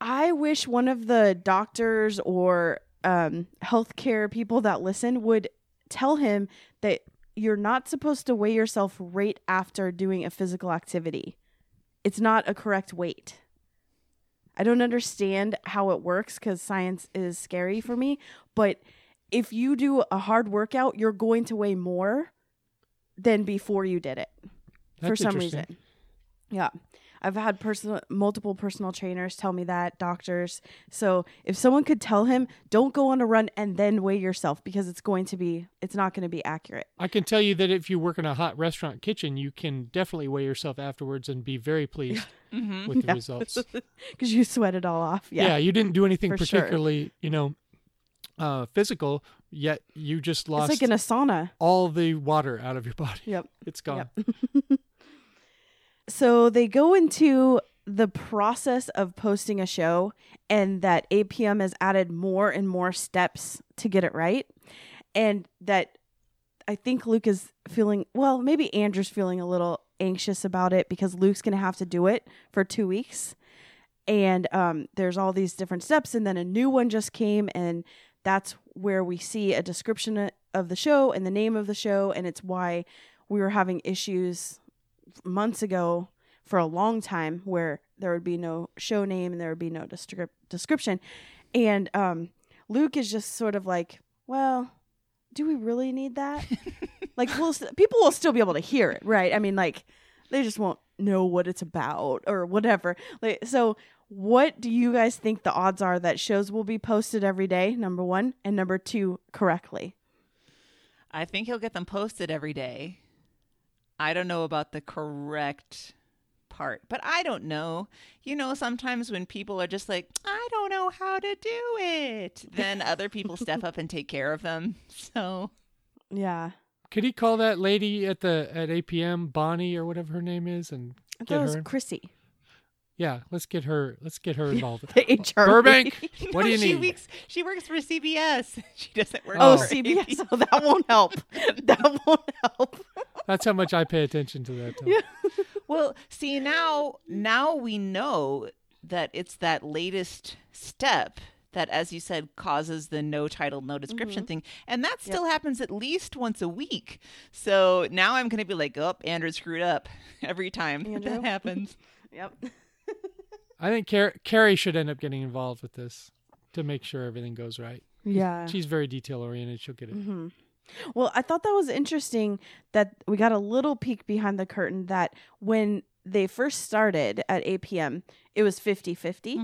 I wish one of the doctors or um, healthcare people that listen would tell him that you're not supposed to weigh yourself right after doing a physical activity. It's not a correct weight. I don't understand how it works because science is scary for me. But if you do a hard workout, you're going to weigh more than before you did it for some reason. Yeah. I've had personal multiple personal trainers tell me that, doctors. So if someone could tell him, don't go on a run and then weigh yourself because it's going to be it's not going to be accurate. I can tell you that if you work in a hot restaurant kitchen, you can definitely weigh yourself afterwards and be very pleased Mm-hmm. with the results. Because you sweat it all off. Yeah. Yeah. you didn't do anything For sure. particularly, you know, uh, physical, yet you just It's lost like in a sauna. all the water out of your body. Yep. It's gone. So they go into the process of posting a show, and that APM has added more and more steps to get it right. And that I think Luke is feeling, well, maybe Andrew's feeling a little anxious about it because Luke's going to have to do it for two weeks. And um, there's all these different steps, and then a new one just came, and that's where we see a description of the show and the name of the show, and it's why we were having issues months ago for a long time where there would be no show name and there would be no descrip- description. And um luke is just sort of like well do we really need that? Like we'll st- people will still be able to hear it right? I mean like they just won't know what it's about or whatever. Like so what do you guys think the odds are that shows will be posted every day number one? And number two correctly? I think he'll get them posted every day. I don't know about the correct part, but I don't know. You know, sometimes when people are just like, I don't know how to do it, then other people step up and take care of them. So, yeah Could he call that lady at the at APM, Bonnie or whatever her name is, and i get thought it was her? chrissy Yeah, let's get her. Let's get her involved. the hr Burbank, what do No, you she need? Works, she works for CBS. She doesn't work Oh, Oh. for CBS. ABC. Oh, that won't help. That won't help. That's how much I pay attention to that. Tom. Yeah. Well, see now now we know that it's that latest step that as you said causes the no title no description Mm-hmm. thing and that still happens at least once a week. So now I'm going to be like, "Oh, Andrew screwed up every time that Andrew? that happens." Yep. I think Car- Carrie should end up getting involved with this to make sure everything goes right. Yeah. She's very detail oriented. She'll get it. hmm Well, I thought that was interesting that we got a little peek behind the curtain that when they first started at APM, it was 50 50.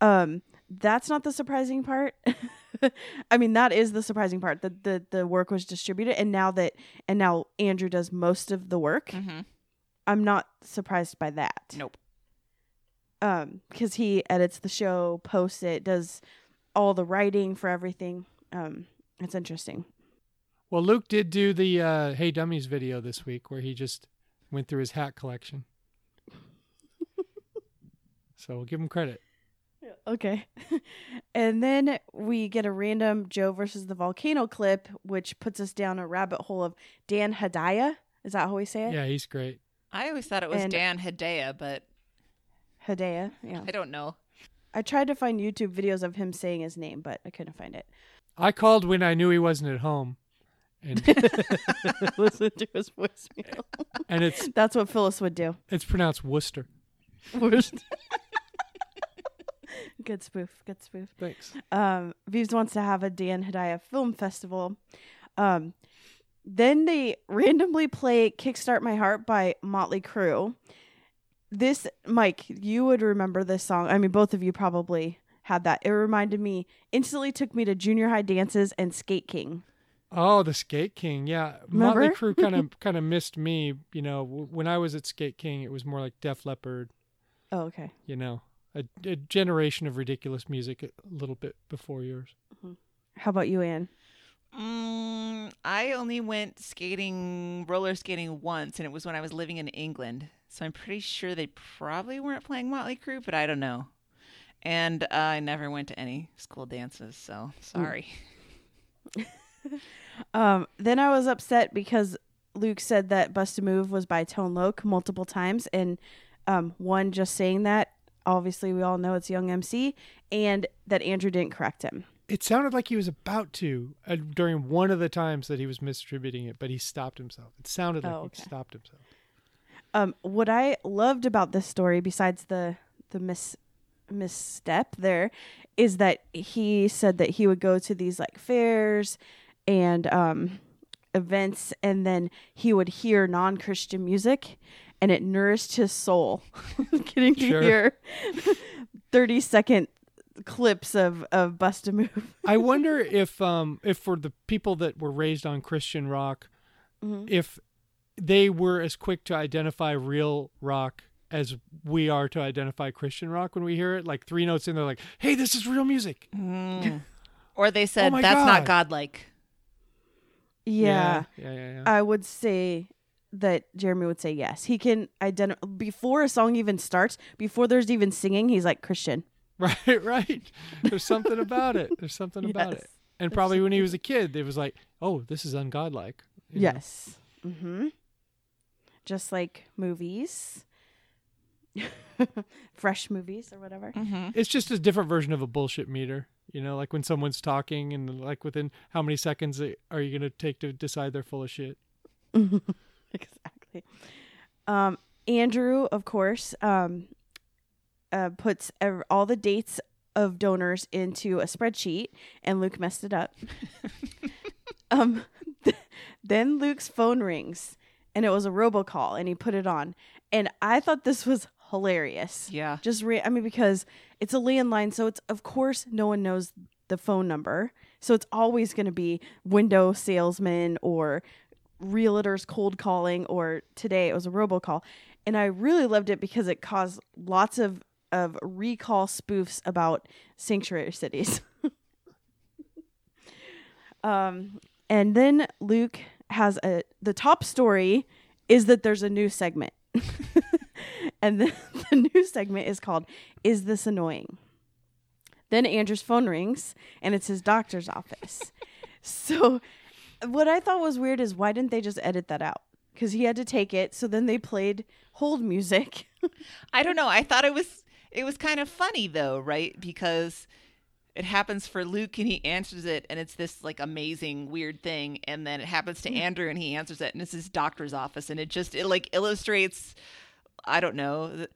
Um, that's not the surprising part. I mean, that is the surprising part that the, the work was distributed. And now that, and now Andrew does most of the work, Mhm. I'm not surprised by that. Nope. Um, because he edits the show, posts it, does all the writing for everything. Um, it's interesting. Well, Luke did do the uh, Hey Dummies video this week where he just went through his hat collection. so we'll give him credit. Okay. and then we get a random Joe versus the volcano clip, which puts us down a rabbit hole of Dan Hedaya. Is that how we say it? Yeah, he's great. I always thought it was And- Dan Hedaya, but Hedaya. Yeah. I don't know. I tried to find YouTube videos of him saying his name, but I couldn't find it. I called when I knew he wasn't at home, and Listen to his voicemail. and it's That's what Phyllis would do. it's pronounced Worcester. Worst. good spoof. Good spoof. Thanks. um, Vives wants to have a Dan Hedaya film festival. Um, then they randomly play "Kickstart My Heart" by Motley Crue. This, Mike, you would remember this song. I mean, both of you probably had that. It reminded me instantly. Took me to junior high dances and Skate King. Oh, the Skate King. Yeah, Motley Remember? Crue kind of kind of missed me. You know, when I was at Skate King, it was more like Def Leppard. Oh, okay. You know, a, a generation of ridiculous music, a little bit before yours. How about you, Anne? Mm, I only went skating, roller skating once, and it was when I was living in England. So I'm pretty sure they probably weren't playing Motley Crue, but I don't know. And uh, I never went to any school dances, so sorry. Um, then I was upset because Luke said that "Bust a Move" was by Tone Loc multiple times, and um, one just saying that. Obviously, we all know it's Young MC, and that Andrew didn't correct him. It sounded like he was about to uh, during one of the times that he was misattributing it, but he stopped himself. It sounded like Oh, okay. he stopped himself. Um, what I loved about this story, besides the the mis misstep there, is that he said that he would go to these like fairs and um, events, and then he would hear non Christian music, and it nourished his soul. Getting to Sure. hear thirty second clips of of Bust a Move. I wonder if um if for the people that were raised on Christian rock, Mhm. if they were as quick to identify real rock as we are to identify Christian rock when we hear it, like three notes in, they're like, "Hey, this is real music." Mm. or they said, my that's God. not godlike. Yeah. yeah, yeah, yeah. I would say that Jeremy would say yes. He can identify before a song even starts, before there's even singing. He's like Christian. right, right. There's something about it. There's something about it. And probably when he was a kid, it was like, "Oh, this is ungodlike." you? Yes. Mm-hmm. Just like movies, fresh movies or whatever. Mm-hmm. It's just a different version of a bullshit meter. You know, like when someone's talking and like within how many seconds are you going to take to decide they're full of shit? exactly. Um, Andrew, of course, um, uh, puts ev- all the dates of donors into a spreadsheet, and Luke messed it up. um, then Luke's phone rings, and it was a robocall, and he put it on, and I thought this was hilarious. Yeah. Just re- I mean, because it's a landline, so it's of course no one knows the phone number, so it's always going to be window salesman or realtors cold calling, or today it was a robocall, and I really loved it because it caused lots of of recall spoofs about sanctuary cities. um, and then Luke has a the top story is that there's a new segment. and then the new segment is called Is This Annoying? Then Andrew's phone rings and it's his doctor's office. so what I thought was weird is why didn't they just edit that out? because he had to take it. So then they played hold music. I don't know. I thought it was it was kind of funny though, right? Because it happens for Luke and he answers it and it's this like amazing weird thing and then it happens to mm. Andrew and he answers it and it's his doctor's office and it just it like illustrates I don't know the-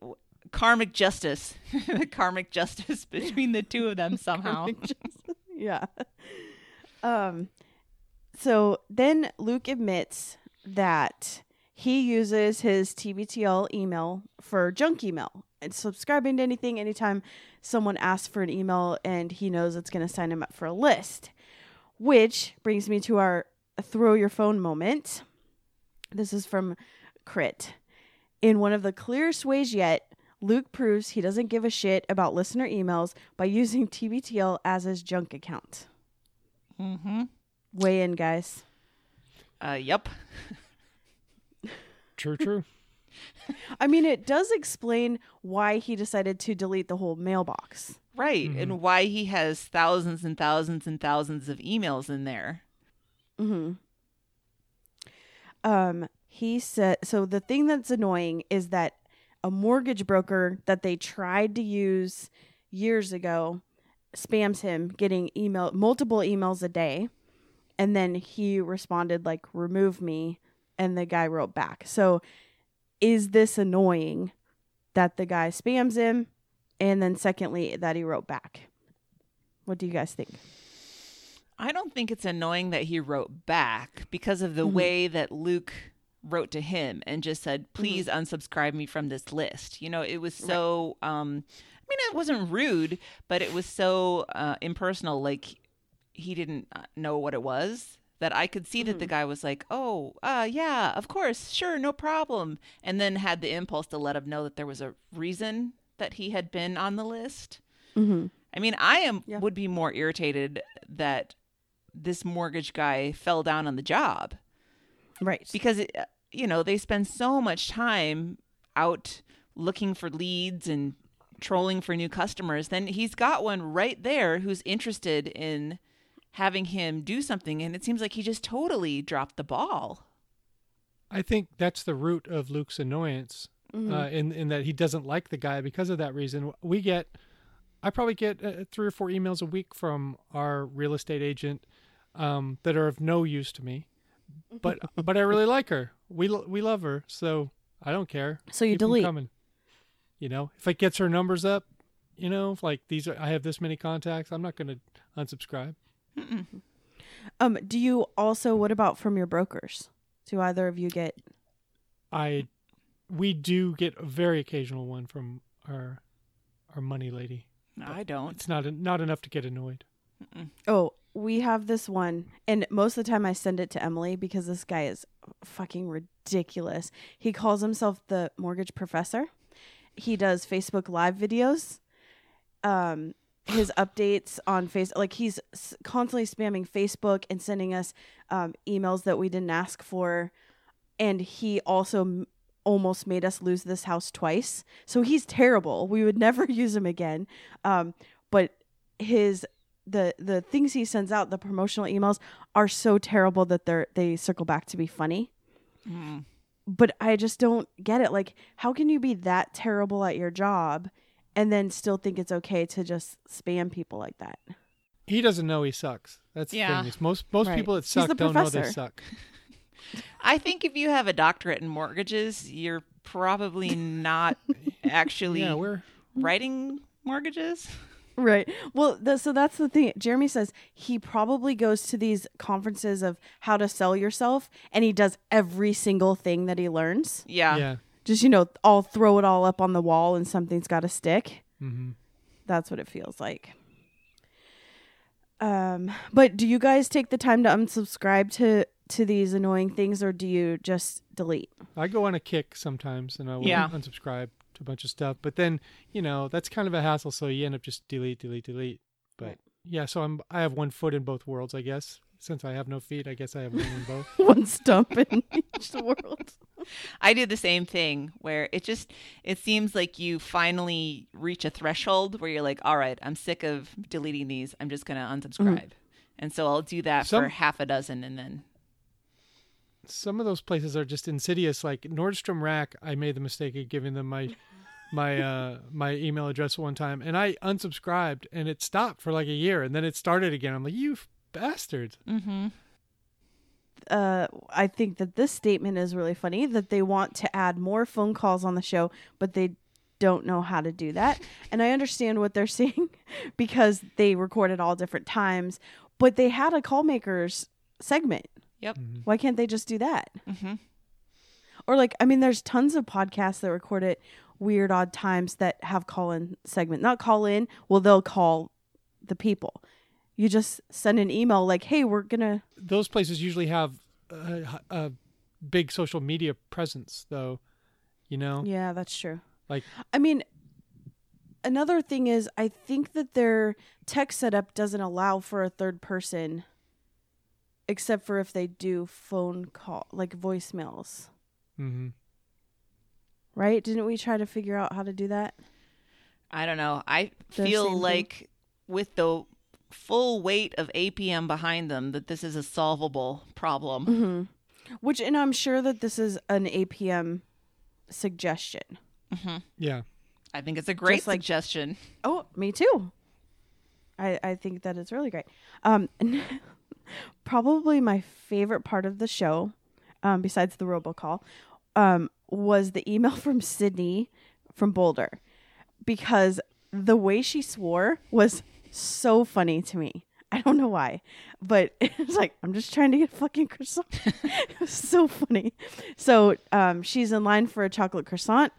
karmic justice karmic justice between the two of them somehow. yeah. Um so then Luke admits that he uses his TBTL email for junk email and subscribing to anything anytime someone asks for an email and he knows it's going to sign him up for a list. Which brings me to our throw your phone moment. This is from Crit. In one of the clearest ways yet, Luke proves he doesn't give a shit about listener emails by using TBTL as his junk account. mm-hmm. Weigh in, guys. Uh yep. True, true. I mean, it does explain why he decided to delete the whole mailbox. Right. And why he has thousands and thousands and thousands of emails in there. hmm Um, he said so. The thing that's annoying is that a mortgage broker that they tried to use years ago spams him, getting email multiple emails a day, and then he responded like "remove me," and the guy wrote back. So, is this annoying that the guy spams him, and then secondly that he wrote back? What do you guys think? I don't think it's annoying that he wrote back because of the Mhm. way that Luke wrote to him and just said, "Please unsubscribe me from this list." You know, it was so um I mean, it wasn't rude, but it was so uh, impersonal like he didn't uh, know what it was that I could see that the guy was like, "Oh, uh yeah, of course. Sure, no problem." And then had the impulse to let him know that there was a reason that he had been on the list. Mm-hmm. I mean, I am Yeah. would be more irritated that this mortgage guy fell down on the job Right. because it, you know they spend so much time out looking for leads and trolling for new customers. Then he's got one right there who's interested in having him do something, and it seems like he just totally dropped the ball. I think that's the root of Luke's annoyance, Mm-hmm. uh, in in that he doesn't like the guy because of that reason. We get, I probably get uh, three or four emails a week from our real estate agent um, that are of no use to me, but but I really like her. We lo- we love her, so I don't care. So you Keep 'em delete. coming. You know, if it gets her numbers up, you know, if like these are I have this many contacts, I'm not going to unsubscribe. Um, do you also what about from your brokers? Do either of you get I we do get a very occasional one from our our money lady. I don't. It's not not enough to get annoyed. Oh, we have this one and most of the time I send it to Emily because this guy is fucking ridiculous. He calls himself the mortgage professor. He does Facebook live videos. Um his updates on face like he's s- constantly spamming Facebook and sending us um, emails that we didn't ask for and he also m- almost made us lose this house twice. So he's terrible. We would never use him again. Um, but his the the things he sends out, the promotional emails, are so terrible that they're they circle back to be funny. Mm. But I just don't get it. Like, how can you be that terrible at your job and then still think it's okay to just spam people like that? He doesn't know he sucks. That's the Yeah. thing. Most most Right. people that suck don't know they suck. I think if you have a doctorate in mortgages, you're probably not actually Yeah, we're writing mortgages. Right. Well, the, so that's the thing. Jeremy says he probably goes to these conferences of how to sell yourself and he does every single thing that he learns. Yeah. yeah. Just, you know, I'll throw it all up on the wall and something's got to stick. hmm That's what it feels like. Um, but do you guys take the time to unsubscribe to to these annoying things or do you just delete? I go on a kick sometimes, and I will Yeah. unsubscribe to a bunch of stuff. But then you know that's kind of a hassle, so you end up just delete, delete, delete. But Right. yeah, so I'm I have one foot in both worlds, I guess. Since I have no feet, I guess I have one in both. One stump in each world. I do the same thing where it just it seems like you finally reach a threshold where you're like, all right, I'm sick of deleting these. I'm just gonna mm-hmm. unsubscribe. And so I'll do that Some- for half a dozen and then some of those places are just insidious. Like Nordstrom Rack, I made the mistake of giving them my my uh my email address one time, and I unsubscribed, and it stopped for like a year, and then it started again. I'm like, you bastards! Mm-hmm. uh, I think that this statement is really funny that they want to add more phone calls on the show, but they don't know how to do that. And I understand what they're saying because they record at all different times, but they had a call makers segment. Yep. Why can't they just do that? Mm-hmm. Or like, I mean, there's tons of podcasts that record at weird odd times that have call in segment. Not call in, well, they'll call the people. You just send an email like, "Hey, we're gonna." Those places usually have a, a big social media presence, though. You know, Yeah, that's true. like I mean, another thing is, I think that their tech setup doesn't allow for a third person, except for if they do phone call, like voicemails, Mm-hmm. right? Didn't we try to figure out how to do that? I don't know. I The same feel thing? like with the full weight of APM behind them, that this is a solvable problem. Mm-hmm. Which, and I'm sure that this is an APM suggestion. Mm-hmm. yeah, I think it's a great Just like- suggestion. Oh, me too. I I think that it's really great. Um, probably my favorite part of the show, um, besides the robocall, um, was the email from Sydney from Boulder, because the way she swore was so funny to me. I don't know why, but it's like I'm just trying to get a fucking croissant. it was so funny. So um, she's in line for a chocolate croissant,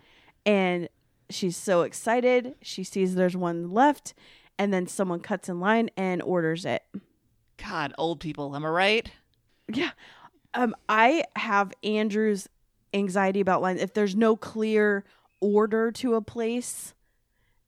and she's so excited. She sees there's one left, and then someone cuts in line and orders it. God, old people, am I right? Yeah. Um, I have Andrew's anxiety about lines. If there's no clear order to a place,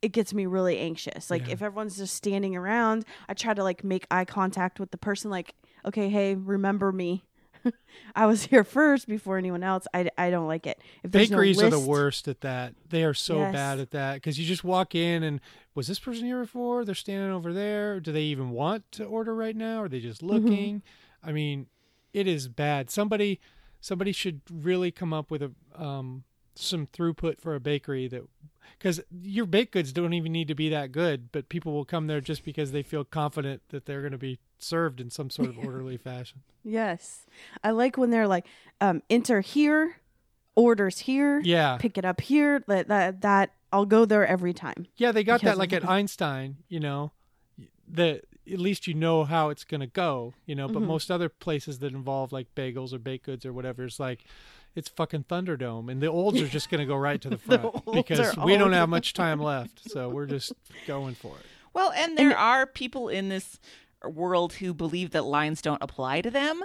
it gets me really anxious. Like Yeah. if everyone's just standing around, I try to like make eye contact with the person like, okay, hey, remember me. I was here first before anyone else. I, I don't like it. If there's no bakeries are the worst at that. They are so Yes. bad at that because you just walk in and was this person here before? They're standing over there. Do they even want to order right now? Are they just Mm-hmm. looking? I mean, it is bad. Somebody, somebody should really come up with a um, some throughput for a bakery that because your baked goods don't even need to be that good, but people will come there just because they feel confident that they're going to be served in some sort of orderly fashion. Yes. I like when they're like, um, enter here, orders here, Yeah, pick it up here. That, that, that I'll go there every time. Yeah, they got that like at Einstein, you know, that at least you know how it's going to go, you know, but Mhm. most other places that involve like bagels or baked goods or whatever is like it's fucking Thunderdome and the olds are just going to go right to the The front olds because we all don't have much time left, so we're just going for it. Well, and there are people in this world who believe that lines don't apply to them.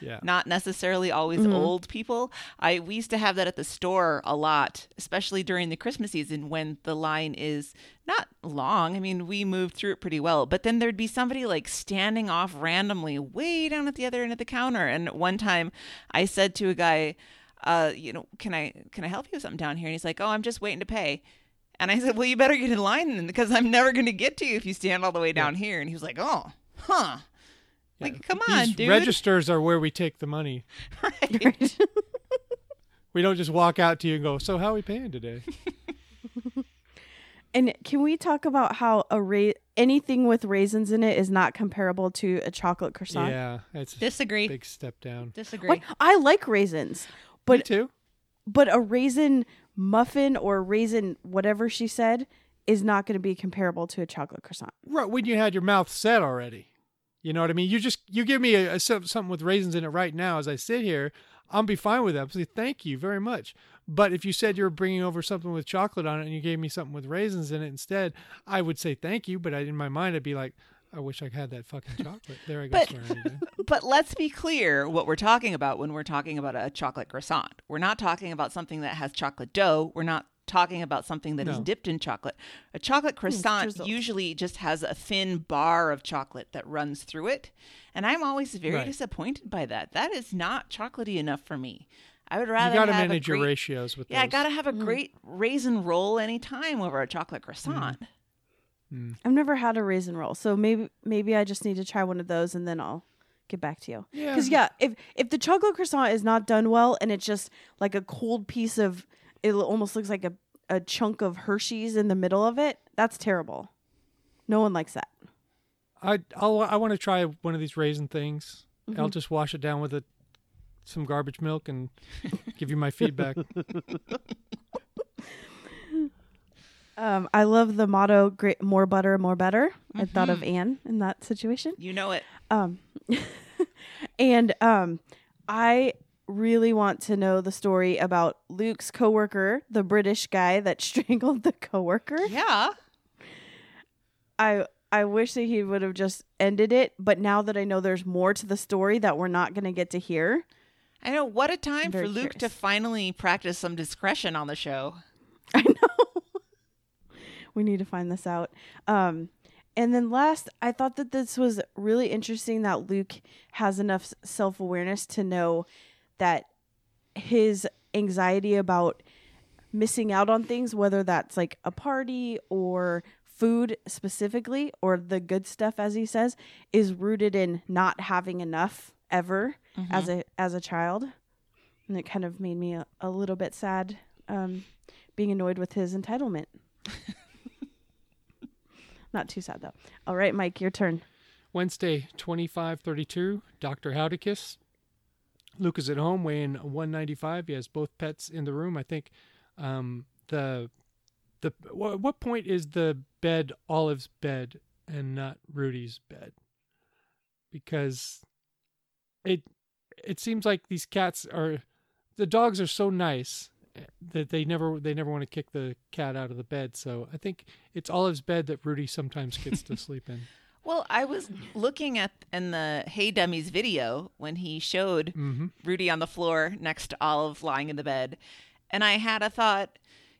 Yeah. Not necessarily always Mm-hmm. old people. I we used to have that at the store a lot, especially during the Christmas season when the line is not long. I mean, we moved through it pretty well, but then there'd be somebody like standing off randomly way down at the other end of the counter. And one time, I said to a guy, uh, you know, can I can I help you with something down here? And he's like, oh, I'm just waiting to pay. And I said, well, you better get in line then, because I'm never going to get to you if you stand all the way down here. And he was like, oh, huh. Like, come on, These dude. registers are where we take the money. Right. We don't just walk out to you and go, "So how are we paying today?" And can we talk about how a ra- anything with raisins in it is not comparable to a chocolate croissant? yeah, it's a Disagree. big step down. Disagree. What? I like raisins, Me but too. but a raisin muffin or raisin whatever she said is not going to be comparable to a chocolate croissant. Right when you had your mouth set already. You know what I mean? You just you give me a, a something with raisins in it right now as I sit here, I'll be fine with that. Say thank you very much. But if you said you were bringing over something with chocolate on it and you gave me something with raisins in it instead, I would say thank you. But I, in my mind, I'd be like, I wish I had that fucking chocolate. There I go But- But let's be clear what we're talking about when we're talking about a chocolate croissant. We're not talking about something that has chocolate dough. We're not talking about something that is No. dipped in chocolate. A chocolate hmm, croissant drizzled. usually just has a thin bar of chocolate that runs through it. And I'm always very Right. disappointed by that. That is not chocolatey enough for me. I would rather You got to have manage a great, your ratios with Yeah, I got to have a hmm. great raisin roll anytime over a chocolate croissant. Hmm. I've never had a raisin roll, so maybe maybe I just need to try one of those and then I'll get back to you. Yeah. Because yeah, if if the chocolate croissant is not done well and it's just like a cold piece of, it almost looks like a a chunk of Hershey's in the middle of it. That's terrible. No one likes that. I I'll, I want to try one of these raisin things. Mm-hmm. I'll just wash it down with a, some garbage milk and give you my feedback. Um, I love the motto "Great, more butter, more better." I thought of Anne in that situation. You know it. Um, and um, I really want to know the story about Luke's coworker, the British guy that strangled the coworker. Yeah. I I wish that he would have just ended it, but now that I know there's more to the story that we're not going to get to hear, I know. What a time for Luke to finally practice some discretion on the show. I know. we need to find this out. Um, and then last, I thought that this was really interesting that Luke has enough self awareness to know that his anxiety about missing out on things, whether that's like a party or food specifically, or the good stuff, as he says, is rooted in not having enough ever as a as a child. And it kind of made me a, a little bit sad, um, being annoyed with his entitlement. Not too sad though. All right, Mike, your turn. Wednesday, 2532, Dr. Howdicus. Luke is at home weighing 195. He has both pets in the room. I think um, the the wha- what point is the bed Olive's bed and not Rudy's bed? Because it it seems like these cats are the dogs are so nice eh, that they never they never want to kick the cat out of the bed. So I think it's Olive's bed that Rudy sometimes gets to sleep in. Well, I was looking at in the Hey Dummies video when he showed Mm-hmm. Rudy on the floor next to Olive lying in the bed, and I had a thought: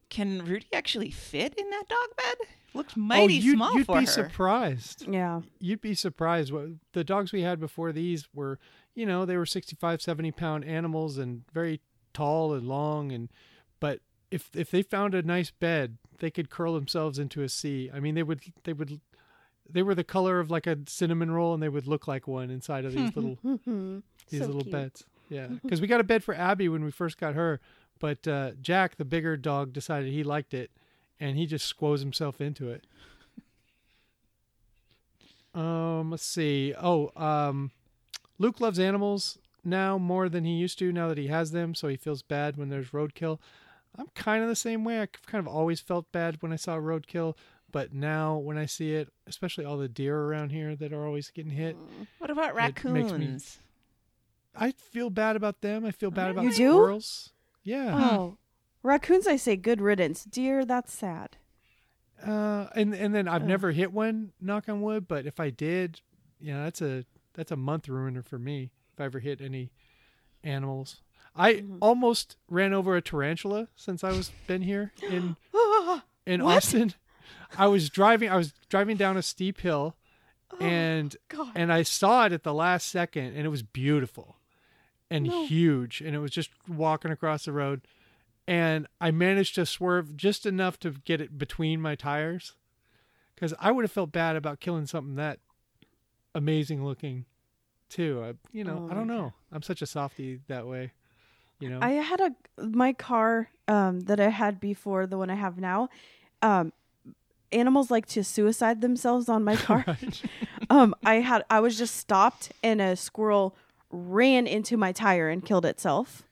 Can Rudy actually fit in that dog bed? Looked mighty oh, you'd, small you'd for be surprised. Yeah. You'd be surprised. What the dogs we had before these were, you know, they were 65, 70 pound animals and very tall and long. And but if if they found a nice bed, they could curl themselves into a C. I mean, they would they would they were the color of like a cinnamon roll, and they would look like one inside of these little Mm-hmm. these So little cute. beds. Yeah, because we got a bed for Abby when we first got her, but uh, Jack, the bigger dog, decided he liked it, and he just squoze himself into it. Um, let's see. Oh, um, Luke loves animals now more than he used to. Now that he has them, so he feels bad when there's roadkill. I'm kind of the same way. I kind of always felt bad when I saw roadkill, but now when I see it, especially all the deer around here that are always getting hit, What about makes me- raccoons? I feel bad about them. I feel bad about You do? squirrels. Yeah. Oh, raccoons! I say good riddance. Deer, that's sad. Uh, and and then I've never hit one. Knock on wood. But if I did, you know, that's a that's a month ruiner for me. If I ever hit any animals, I almost ran over a tarantula since I was been here in in What? Austin. I was driving. I was driving down a steep hill, and God. and I saw it at the last second, and it was beautiful and No. huge, and it was just walking across the road, and I managed to swerve just enough to get it between my tires, because I would have felt bad about killing something that amazing looking, too. I, you know, Oh I don't know. I'm such a softie that way, you know. I had a my car um, that I had before the one I have now. Um, animals like to suicide themselves on my car. Right. um, I had I was just stopped and a squirrel ran into my tire and killed itself.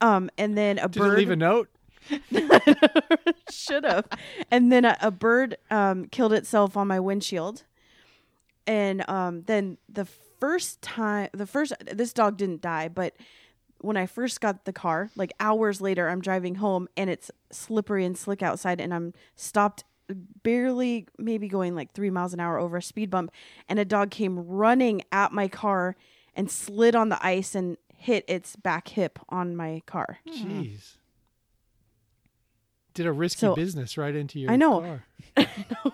Um, and then a Did bird leave a note? should have. And then a, a bird um, killed itself on my windshield. And um, then the first time, the first, this dog didn't die, but when I first got the car, like hours later, I'm driving home and it's slippery and slick outside, and I'm stopped barely, maybe going like three miles an hour over a speed bump, and a dog came running at my car and slid on the ice and hit its back hip on my car. Jeez. Did a risky So- business right into your I know. car.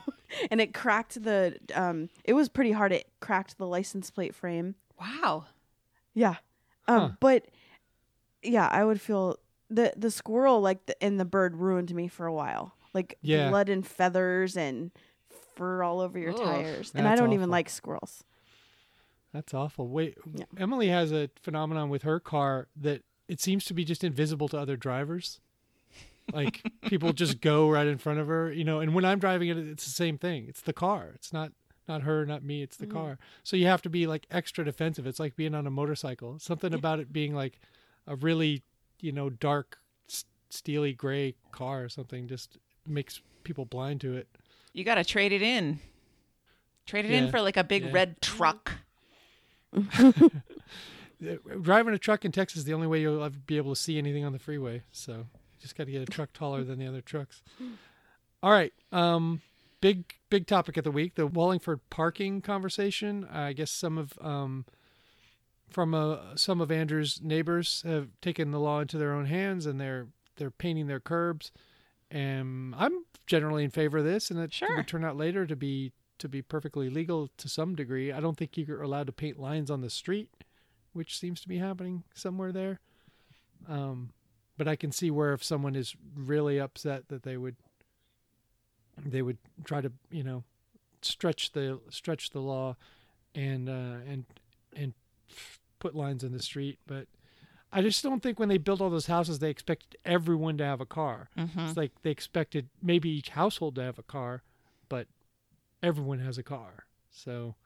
and it cracked the um it was pretty hard it cracked the license plate frame Wow. yeah um Huh. but yeah i would feel the the squirrel like the, and the bird ruined me for a while like Yeah. blood and feathers and fur all over your Ugh. tires and i don't even like squirrels That's awful. Wait, Yeah. Emily has a phenomenon with her car that it seems to be just invisible to other drivers. Like people just go right in front of her, you know. And when I'm driving it, it's the same thing. It's the car. It's not not her, not me. It's the mm. car. So you have to be like extra defensive. It's like being on a motorcycle. Something about it being like a really, you know, dark, steely gray car or something just makes people blind to it. You got to trade it in. Trade it in for like a big Yeah. red truck. Driving a truck in Texas is the only way you'll ever be able to see anything on the freeway. So you just got to get a truck taller than the other trucks. All right. Um, big big topic of the week: the Wallingford parking conversation. I guess some of um, from uh, some of Andrew's neighbors have taken the law into their own hands, and they're they're painting their curbs. And I'm generally in favor of this, and it Sure. would turn out later to be to be perfectly legal to some degree. I don't think you're allowed to paint lines on the street, which seems to be happening somewhere there. Um, but I can see where if someone is really upset that they would they would try to you know stretch the stretch the law and uh, and and put lines in the street. But I just don't think when they built all those houses they expected everyone to have a car. Mm-hmm. It's like they expected maybe each household to have a car, but everyone has a car. So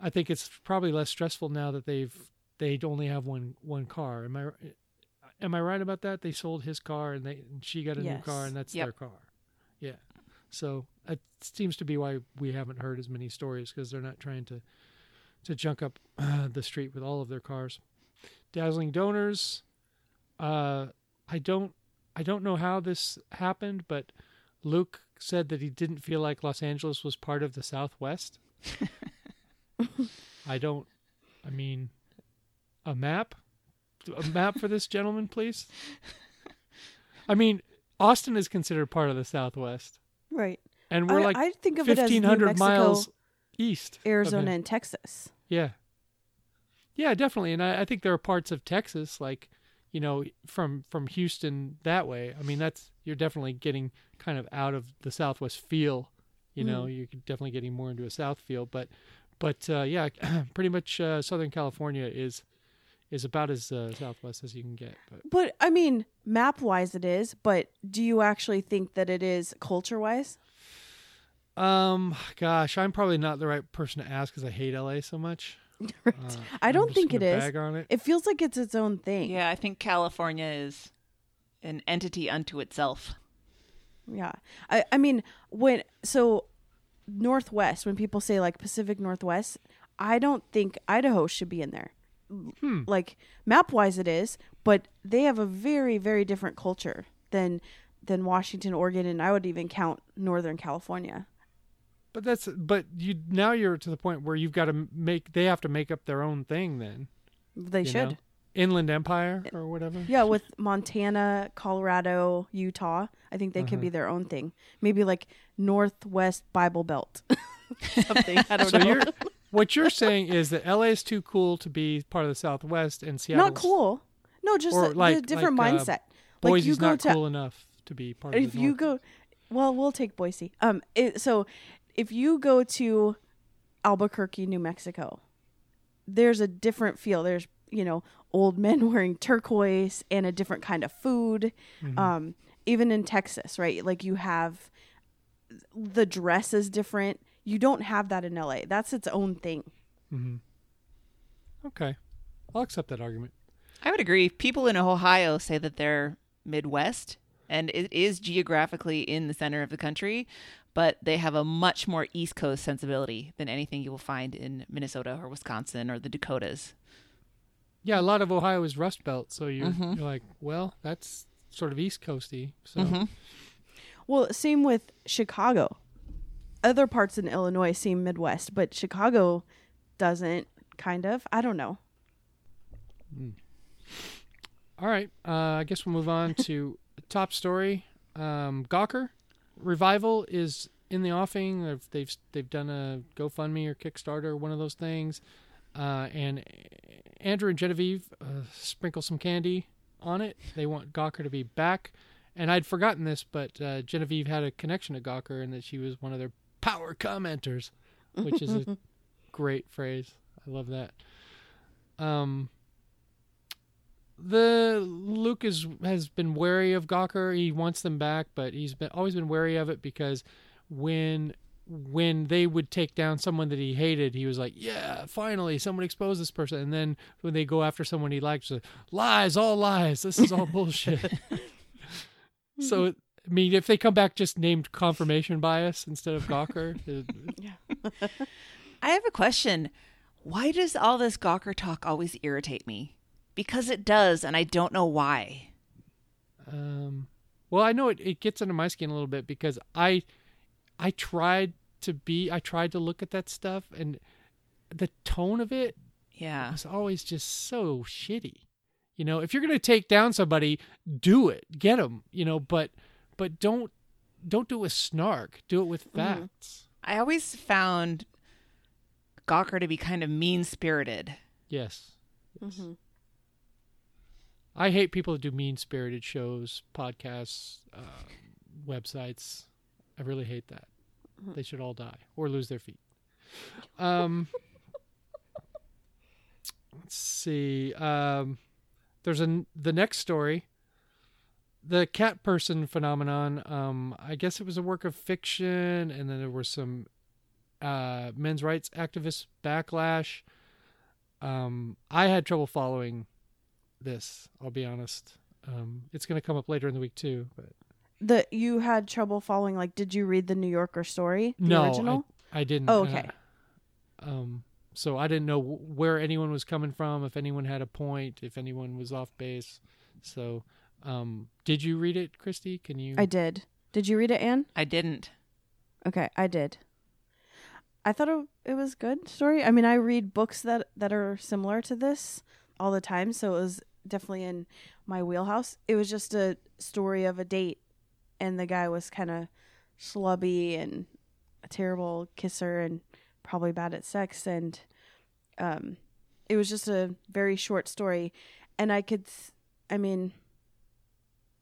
I think it's probably less stressful now that they've they only have one one car. Am I am I right about that? They sold his car and they and she got a new car and that's Yep. their car. Yeah. So it seems to be why we haven't heard as many stories because they're not trying to to junk up uh, the street with all of their cars. Dazzling donors. Uh, I don't I don't know how this happened, but Luke said that he didn't feel like Los Angeles was part of the Southwest. I don't. I mean, a map, a map for this gentleman, please. I mean, Austin is considered part of the Southwest, Right. and we're I, like I think of New Mexico, miles east. Arizona, and Texas. Yeah. Yeah, definitely. And I, I think there are parts of Texas, like, you know, from from Houston that way. I mean, that's you're definitely getting kind of out of the Southwest feel. You know, you're definitely getting more into a South feel. But, but uh, yeah, pretty much uh, Southern California is is about as uh, Southwest as you can get. But But I mean, map wise, it is. But do you actually think that it is culture wise? um, gosh, I'm probably not the right person to ask because I hate LA so much. right. Uh, I don't think it gonna is. Bag on it. It feels like it's its own thing. Yeah, I think California is an entity unto itself. Yeah. I, I mean, when, so Northwest, when people say like Pacific Northwest, I don't think Idaho should be in there. Hmm. Like map wise, it is, but they have a very, very different culture than than Washington, Oregon, and I would even count Northern California. But that's but you now you're to the point where you've got to make they have to make up their own thing then. They should. know? Inland Empire or whatever. Yeah, with Montana, Colorado, Utah, I think they could Uh-huh. be their own thing. Maybe like Northwest Bible Belt. Something. I don't So know. you're what you're saying is that LA is too cool to be part of the Southwest and Seattle Not cool. No, just a, like- different like, uh, mindset. like Boise's you go not to cool enough to be part of if you go well we'll take boise um it, so if you go to albuquerque new mexico there's a different feel there's you know old men wearing turquoise and a different kind of food Mm-hmm. um even in texas right like you have the dress is different you don't have that in la that's its own thing Okay. I'll accept that argument. I would agree. People in Ohio say that they're Midwest, and it is geographically in the center of the country, but they have a much more East Coast sensibility than anything you will find in Minnesota or Wisconsin or the Dakotas. Yeah, a lot of Ohio is Rust Belt, so you're, Mm-hmm. you're like, well, that's sort of East Coasty. So Mm-hmm. well same with chicago other parts in illinois seem midwest but chicago doesn't kind of i don't know All right. Uh, I guess we'll move on to top story. Um, Gawker revival is in the offing. They've, they've they've done a GoFundMe or Kickstarter, one of those things. Uh, and Andrew and Genevieve uh, sprinkle some candy on it. They want Gawker to be back. And I'd forgotten this, but uh, Genevieve had a connection to Gawker and that she was one of their power commenters, which is a great phrase. I love that. Um, the Luke is has been wary of Gawker. He wants them back, but he's been always been wary of it because when when they would take down someone that he hated, he was like, "Yeah, finally, someone exposed this person." And then when they go after someone he likes, like, lies, all lies. This is all bullshit. so, I mean, if they come back just named confirmation bias instead of Gawker, it- I have a question. Why does all this Gawker talk always irritate me? Because it does, and I don't know why. Um, well, I know it, it gets under my skin a little bit because I, I tried to be, I tried to look at that stuff, and the tone of it Yeah. was always just so shitty. You know, if you're gonna take down somebody, do it, get them. You know, but but don't don't do it with snark. Do it with facts. I always found Gawker to be kind of mean spirited. Yes. Mm-hmm. I hate people that do mean spirited shows, podcasts, uh, websites. I really hate that. They should all die or lose their feet. Um, let's see. Um, there's a the next story. The cat person phenomenon. Um, I guess it was a work of fiction, and then there was some uh, men's rights activists backlash. Um, I had trouble following this. I'll be honest. Um, it's going to come up later in the week too. But The you had trouble following. Like, did you read the New Yorker story? The no, original. I, I didn't. Oh, okay. I- um, so I didn't know where anyone was coming from, if anyone had a point, if anyone was off base. So, um, did you read it, Christy? Can you? I did. Did you read it, Anne? I didn't. Okay, I did. I thought it, it was good story. I mean, I read books that that are similar to this all the time, so it was definitely in my wheelhouse. It was just a story of a date, and the guy was kind of schlubby and a terrible kisser and probably bad at sex, and um, it was just a very short story, and I could, I mean,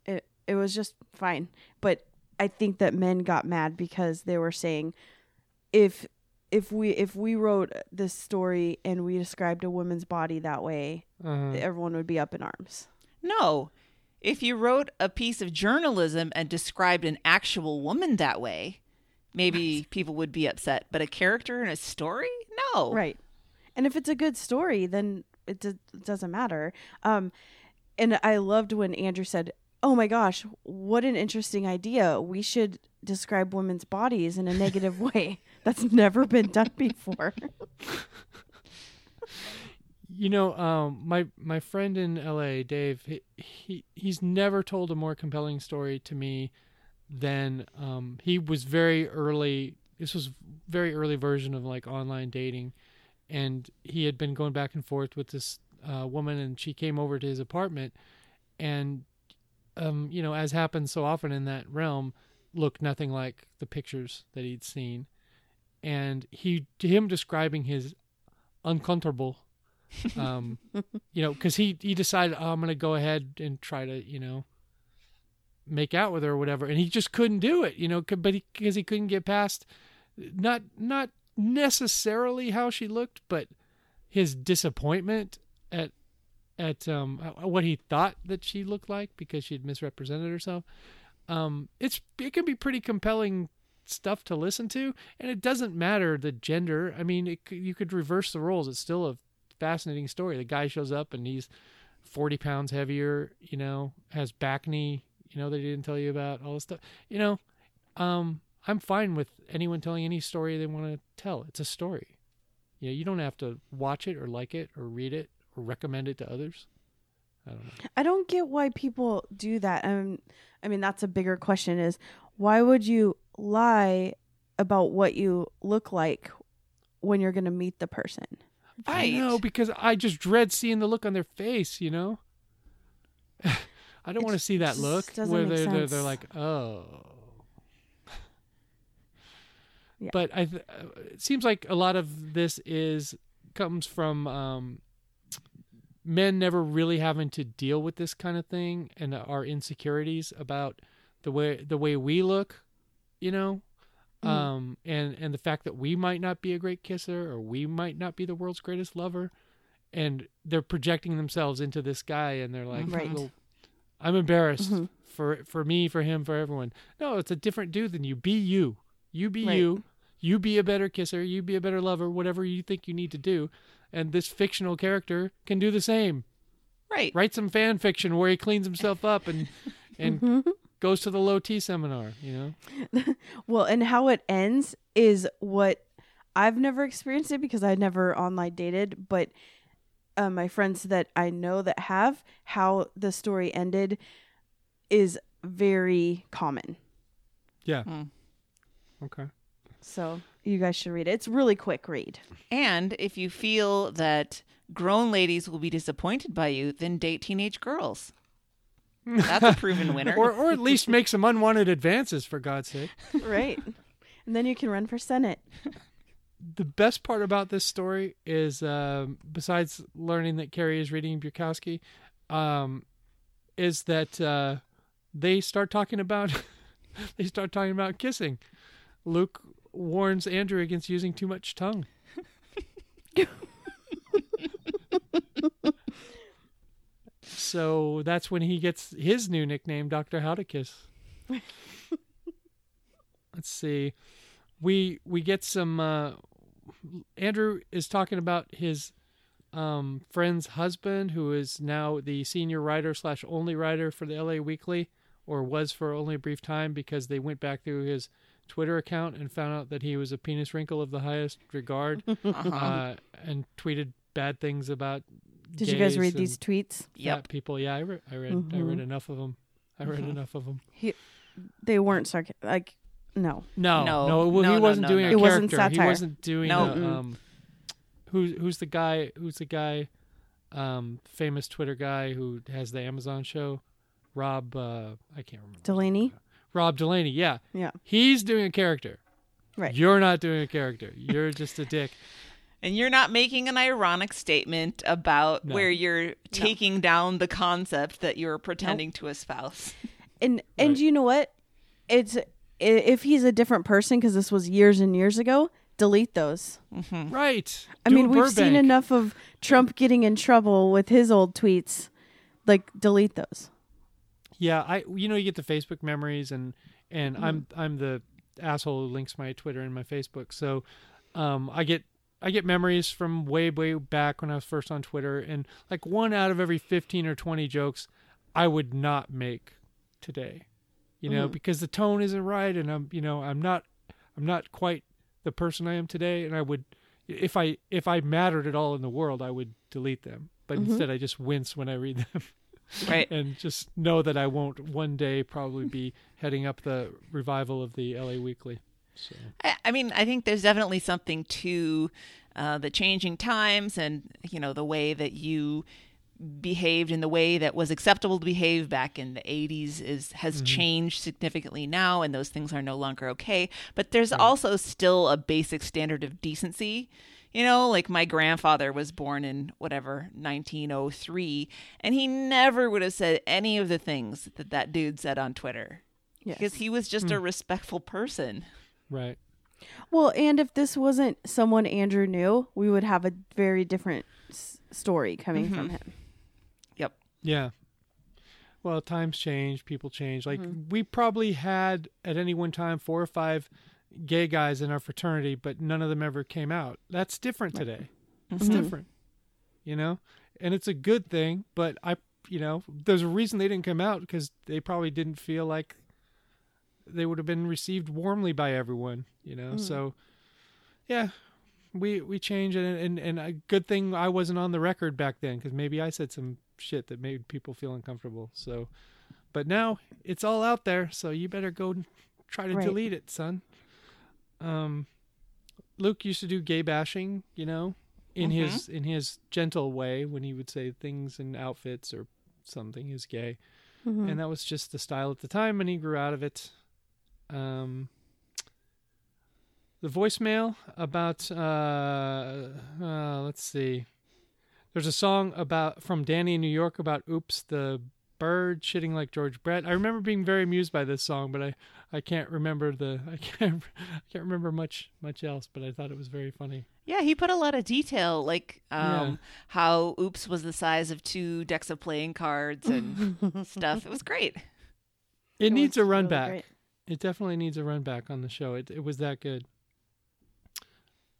it it was just fine, but I think that men got mad because they were saying if if we if we wrote this story and we described a woman's body that way, Uh, everyone would be up in arms. No. If you wrote a piece of journalism and described an actual woman that way, maybe people would be upset. But a character in a story? No. Right. And if it's a good story, then it, do- it doesn't matter. Um and I loved when Andrew said, "Oh my gosh, what an interesting idea. We should describe women's bodies in a negative way. That's never been done before." you know, um, my my friend in L.A., Dave, he, he he's never told a more compelling story to me than um, he was very early. This was very early version of like online dating, and he had been going back and forth with this uh, woman, and she came over to his apartment, and um, you know, as happens so often in that realm, looked nothing like the pictures that he'd seen, and he him describing his uncomfortable um you know because he he decided oh, i'm gonna go ahead and try to you know make out with her or whatever and he just couldn't do it you know but because he, couldn't get past not not necessarily how she looked but his disappointment at at um uh, what he thought that she looked like because she'd misrepresented herself. Um it's it can be pretty compelling stuff to listen to and it doesn't matter the gender. I mean it, you could reverse the roles. It's still a fascinating story. The guy shows up and he's 40 pounds heavier you know has back knee you know they didn't tell you about all this stuff. You know um i'm fine with anyone telling any story they want to tell. It's a story. You know you don't have to watch it or like it or read it or recommend it to others. I don't know. I don't get why people do that. Um, I mean, that's a bigger question: is why would you lie about what you look like when you're going to meet the person? I know because I just dread seeing the look on their face. You know, I don't want to see that look where they're, they're they're like, oh. Yeah. But I, th- uh, it seems like a lot of this is comes from um, men never really having to deal with this kind of thing and our insecurities about the way the way we look. You know, Um, and and the fact that we might not be a great kisser or we might not be the world's greatest lover, and they're projecting themselves into this guy, and they're like, Right. "Well, I'm embarrassed Mhm. for for me, for him, for everyone. No, it's a different dude than you. Be you. You be Right. you. You be a better kisser. You be a better lover. Whatever you think you need to do, and this fictional character can do the same. Right. Write some fan fiction where he cleans himself up and and Mm-hmm. Goes to the low T seminar. You know. Well, and how it ends is what I've never experienced it because I never online dated, but uh, my friends that I know that have, how the story ended is very common. Yeah. Mm. Okay. So you guys should read it. It's really quick read. And if you feel that grown ladies will be disappointed by you, then date teenage girls. That's a proven winner. Or or at least make some unwanted advances for God's sake. right. And then you can run for Senate. the best part about this story is, um, besides learning that Carrie is reading Bukowski, um, is that uh, they start talking about they start talking about kissing. Luke warns Andrew against using too much tongue. so that's when he gets his new nickname, Doctor How to Kiss. Let's see we we get some uh andrew is talking about his um friend's husband who is now the senior writer slash only writer for the la weekly or was for only a brief time because they went back through his twitter account and found out that he was a penis wrinkle of the highest regard Uh-huh. uh and tweeted bad things about Did you guys read these tweets? fat Yep. people yeah i, re- I read i read enough of them i read Mhm. enough of them He, They weren't sarcastic. Like, no. No, No, no, well, no, he wasn't no, doing no. a It wasn't character. He wasn't doing No. a, um who's who's the guy who's the guy um famous Twitter guy who has the Amazon show? Rob uh I can't remember. Delaney? Rob Delaney, yeah. Yeah. He's doing a character. Right. You're not doing a character. You're just a dick. And you're not making an ironic statement about No. where you're taking down the concept that you're pretending to espouse. And and Right. you know what? It's if he's a different person because this was years and years ago. Delete those. Right. I Do mean, we've seen enough of Trump getting in trouble with his old tweets. Like, delete those. Yeah, I you know you get the Facebook memories and and Mm-hmm. I'm I'm the asshole who links my Twitter and my Facebook. So um I get I get memories from way way back when I was first on Twitter and like one out of every 15 or 20 jokes I would not make today. You know, Mhm. because the tone isn't right and I'm you know, I'm not I'm not quite the person I am today and I would if I if I mattered at all in the world, I would delete them. But Mhm. instead I just wince when I read them Right. and just know that I won't one day probably be heading up the revival of the LA Weekly. So. I, I mean, I think there's definitely something to uh, the changing times and, you know, the way that you behaved in the way that was acceptable to behave back in the 80s is has changed significantly now and those things are no longer okay. But there's also still a basic standard of decency. You know like my grandfather was born in whatever 1903 and he never would have said any of the things that that dude said on twitter Yes. because he was just a respectful person right. Well, and if this wasn't someone Andrew knew, we would have a very different s- story coming from him. yep Yeah. Well, times change, people change. Like Mm-hmm. we probably had at any one time four or five gay guys in our fraternity, but none of them ever came out. That's different today. It's Mm-hmm. different. You know? And it's a good thing, but I you know, there's a reason they didn't come out because they probably didn't feel like they would have been received warmly by everyone, you know. Mm. So yeah, we we change and and and a good thing I wasn't on the record back then because maybe I said some shit that made people feel uncomfortable. So, but now it's all out there, so you better go try to Right. delete it, son. Um, Luke used to do gay bashing, you know, in Mhm. his in his gentle way when he would say things and outfits or something is gay, Mhm. and that was just the style at the time, and he grew out of it. Um, the voicemail about uh, uh, let's see. There's a song about from Danny in New York about "Oops, the bird shitting like George Brett. I remember being very amused by this song, but I, I can't remember the I can't I can't remember much much else. But I thought it was very funny. Yeah, he put a lot of detail, like um, Yeah. how Oops was the size of two decks of playing cards and stuff. It was great. It, needs a run really back. great. It definitely needs a run back on the show. It it was that good.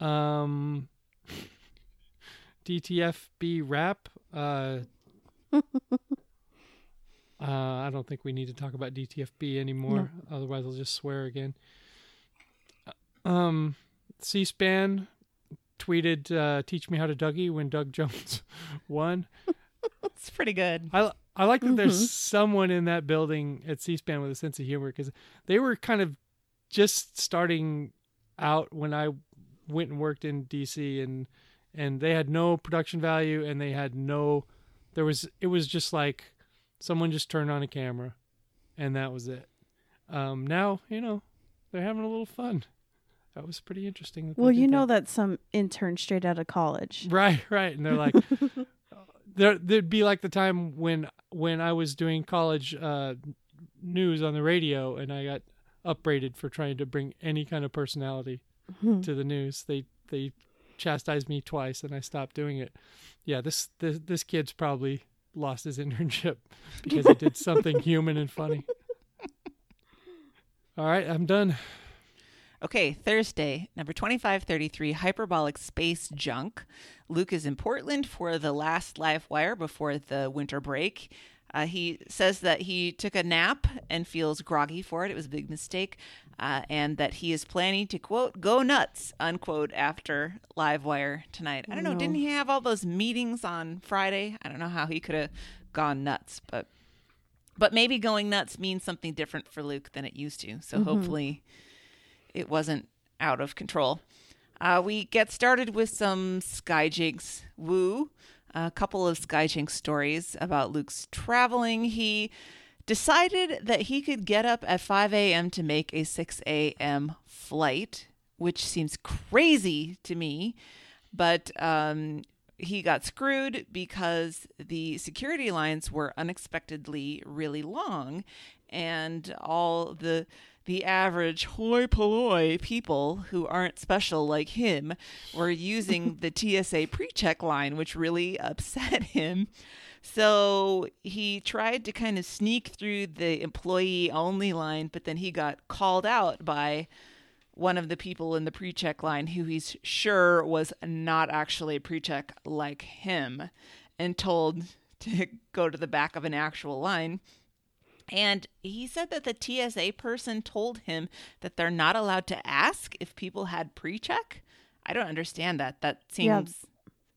Um, DTFB rap. Uh, uh, I don't think we need to talk about DTFB anymore. Otherwise, I'll just swear again. Um, C-SPAN tweeted, uh, "Teach me how to Dougie" when Doug Jones won. It's pretty good. I I like that there's Mhm. someone in that building at C-SPAN with a sense of humor because they were kind of just starting out when I went and worked in DC and and they had no production value and they had no there was it was just like someone just turned on a camera and that was it. Um, now you know they're having a little fun. That was pretty interesting. that Well, you know that. that's some intern straight out of college. Right, right. And they're like, there, there'd be like the time when when I was doing college uh, news on the radio, and I got upbraided for trying to bring any kind of personality to the news. They they chastised me twice, and I stopped doing it. Yeah, this this this kid's probably lost his internship because he did something human and funny. All right, I'm done. Okay, Thursday, number 2533, Hyperbolic Space Junk. Luke is in Portland for the last live wire before the winter break. Uh, he says that he took a nap and feels groggy for it. It was a big mistake. Uh, and that he is planning to, quote, go nuts, unquote, after live wire tonight. I don't know. No. Didn't he have all those meetings on Friday? I don't know how he could have gone nuts, but. But maybe going nuts means something different for Luke than it used to. So hopefully it wasn't out of control. Uh, we get started with some Skyjinx woo, a couple of Skyjinx stories about Luke's traveling. He decided that he could get up at 5 a.m. to make a 6 a.m. flight, which seems crazy to me, but um, he got screwed because the security lines were unexpectedly really long and all the the average hoi polloi people who aren't special like him were using the TSA pre-check line which really upset him. So he tried to kind of sneak through the employee only line but then he got called out by one of the people in the pre-check line who he's sure was not actually a pre-check like him and told to go to the back of an actual line and he said that the TSA person told him that they're not allowed to ask if people had pre-check. I don't understand that. That Yeah, seems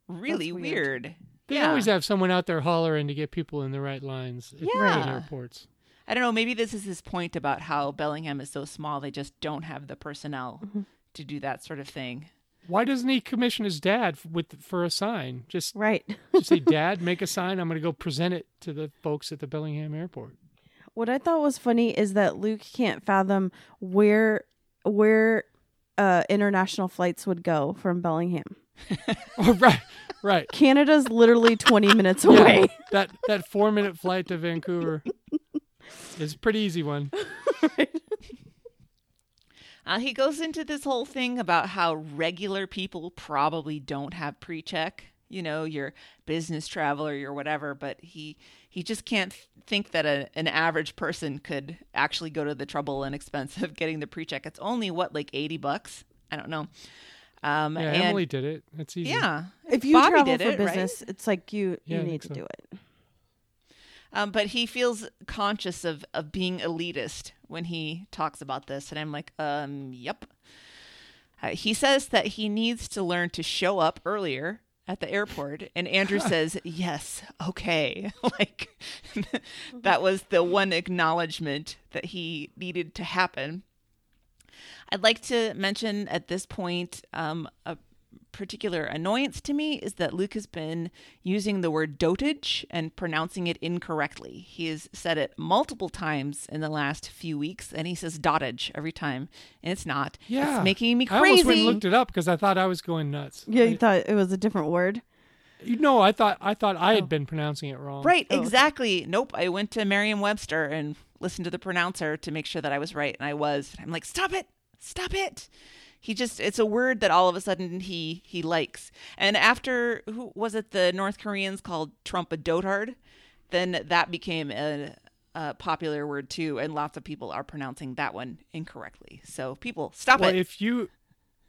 really weird. weird. They Yeah. always have someone out there hollering to get people in the right lines at Yeah. in airports. I don't know. Maybe this is his point about how Bellingham is so small. They just don't have the personnel Mm-hmm. to do that sort of thing. Why doesn't he commission his dad with for a sign? Just, Right. just say, "Dad, make a sign. I'm going to go present it to the folks at the Bellingham airport." What I thought was funny is that Luke can't fathom where where uh, international flights would go from Bellingham. oh, right, right. Canada's literally 20 minutes Yeah, away. that that four minute flight to Vancouver is a pretty easy one. Uh, he goes into this whole thing about how regular people probably don't have pre-check. You know, your business traveler, your whatever, but he he just can't think that a, an average person could actually go to the trouble and expense of getting the pre-check. It's only what like eighty bucks. I don't know. Um, Yeah, and Emily did it. It's easy. yeah, If you Bobby travel did for it, right? business, it's like you Yeah, you need to so. do it. Um, but he feels conscious of, of being elitist when he talks about this. And I'm like, um, yep. Uh, he says that he needs to learn to show up earlier at the airport. And Andrew says, yes, okay. like, that was the one acknowledgement that he needed to happen. I'd like to mention at this point um, a particular annoyance to me is that Luke has been using the word dotage and pronouncing it incorrectly. He has said it multiple times in the last few weeks, and he says dotage every time, and it's not. Yeah. It's making me crazy. I almost went and looked it up because I thought I was going nuts. Yeah, I- you thought it was a different word. You know, I thought I thought I Oh. had been pronouncing it wrong. Right, Oh. exactly. Nope. I went to Merriam Webster and listened to the pronouncer to make sure that I was right, and I was. I'm like, stop it, stop it. He just it's a word that all of a sudden he he likes. And after who was it the North Koreans called Trump a dotard, then that became a, a popular word too, and lots of people are pronouncing that one incorrectly. So people, stop Well, it. if you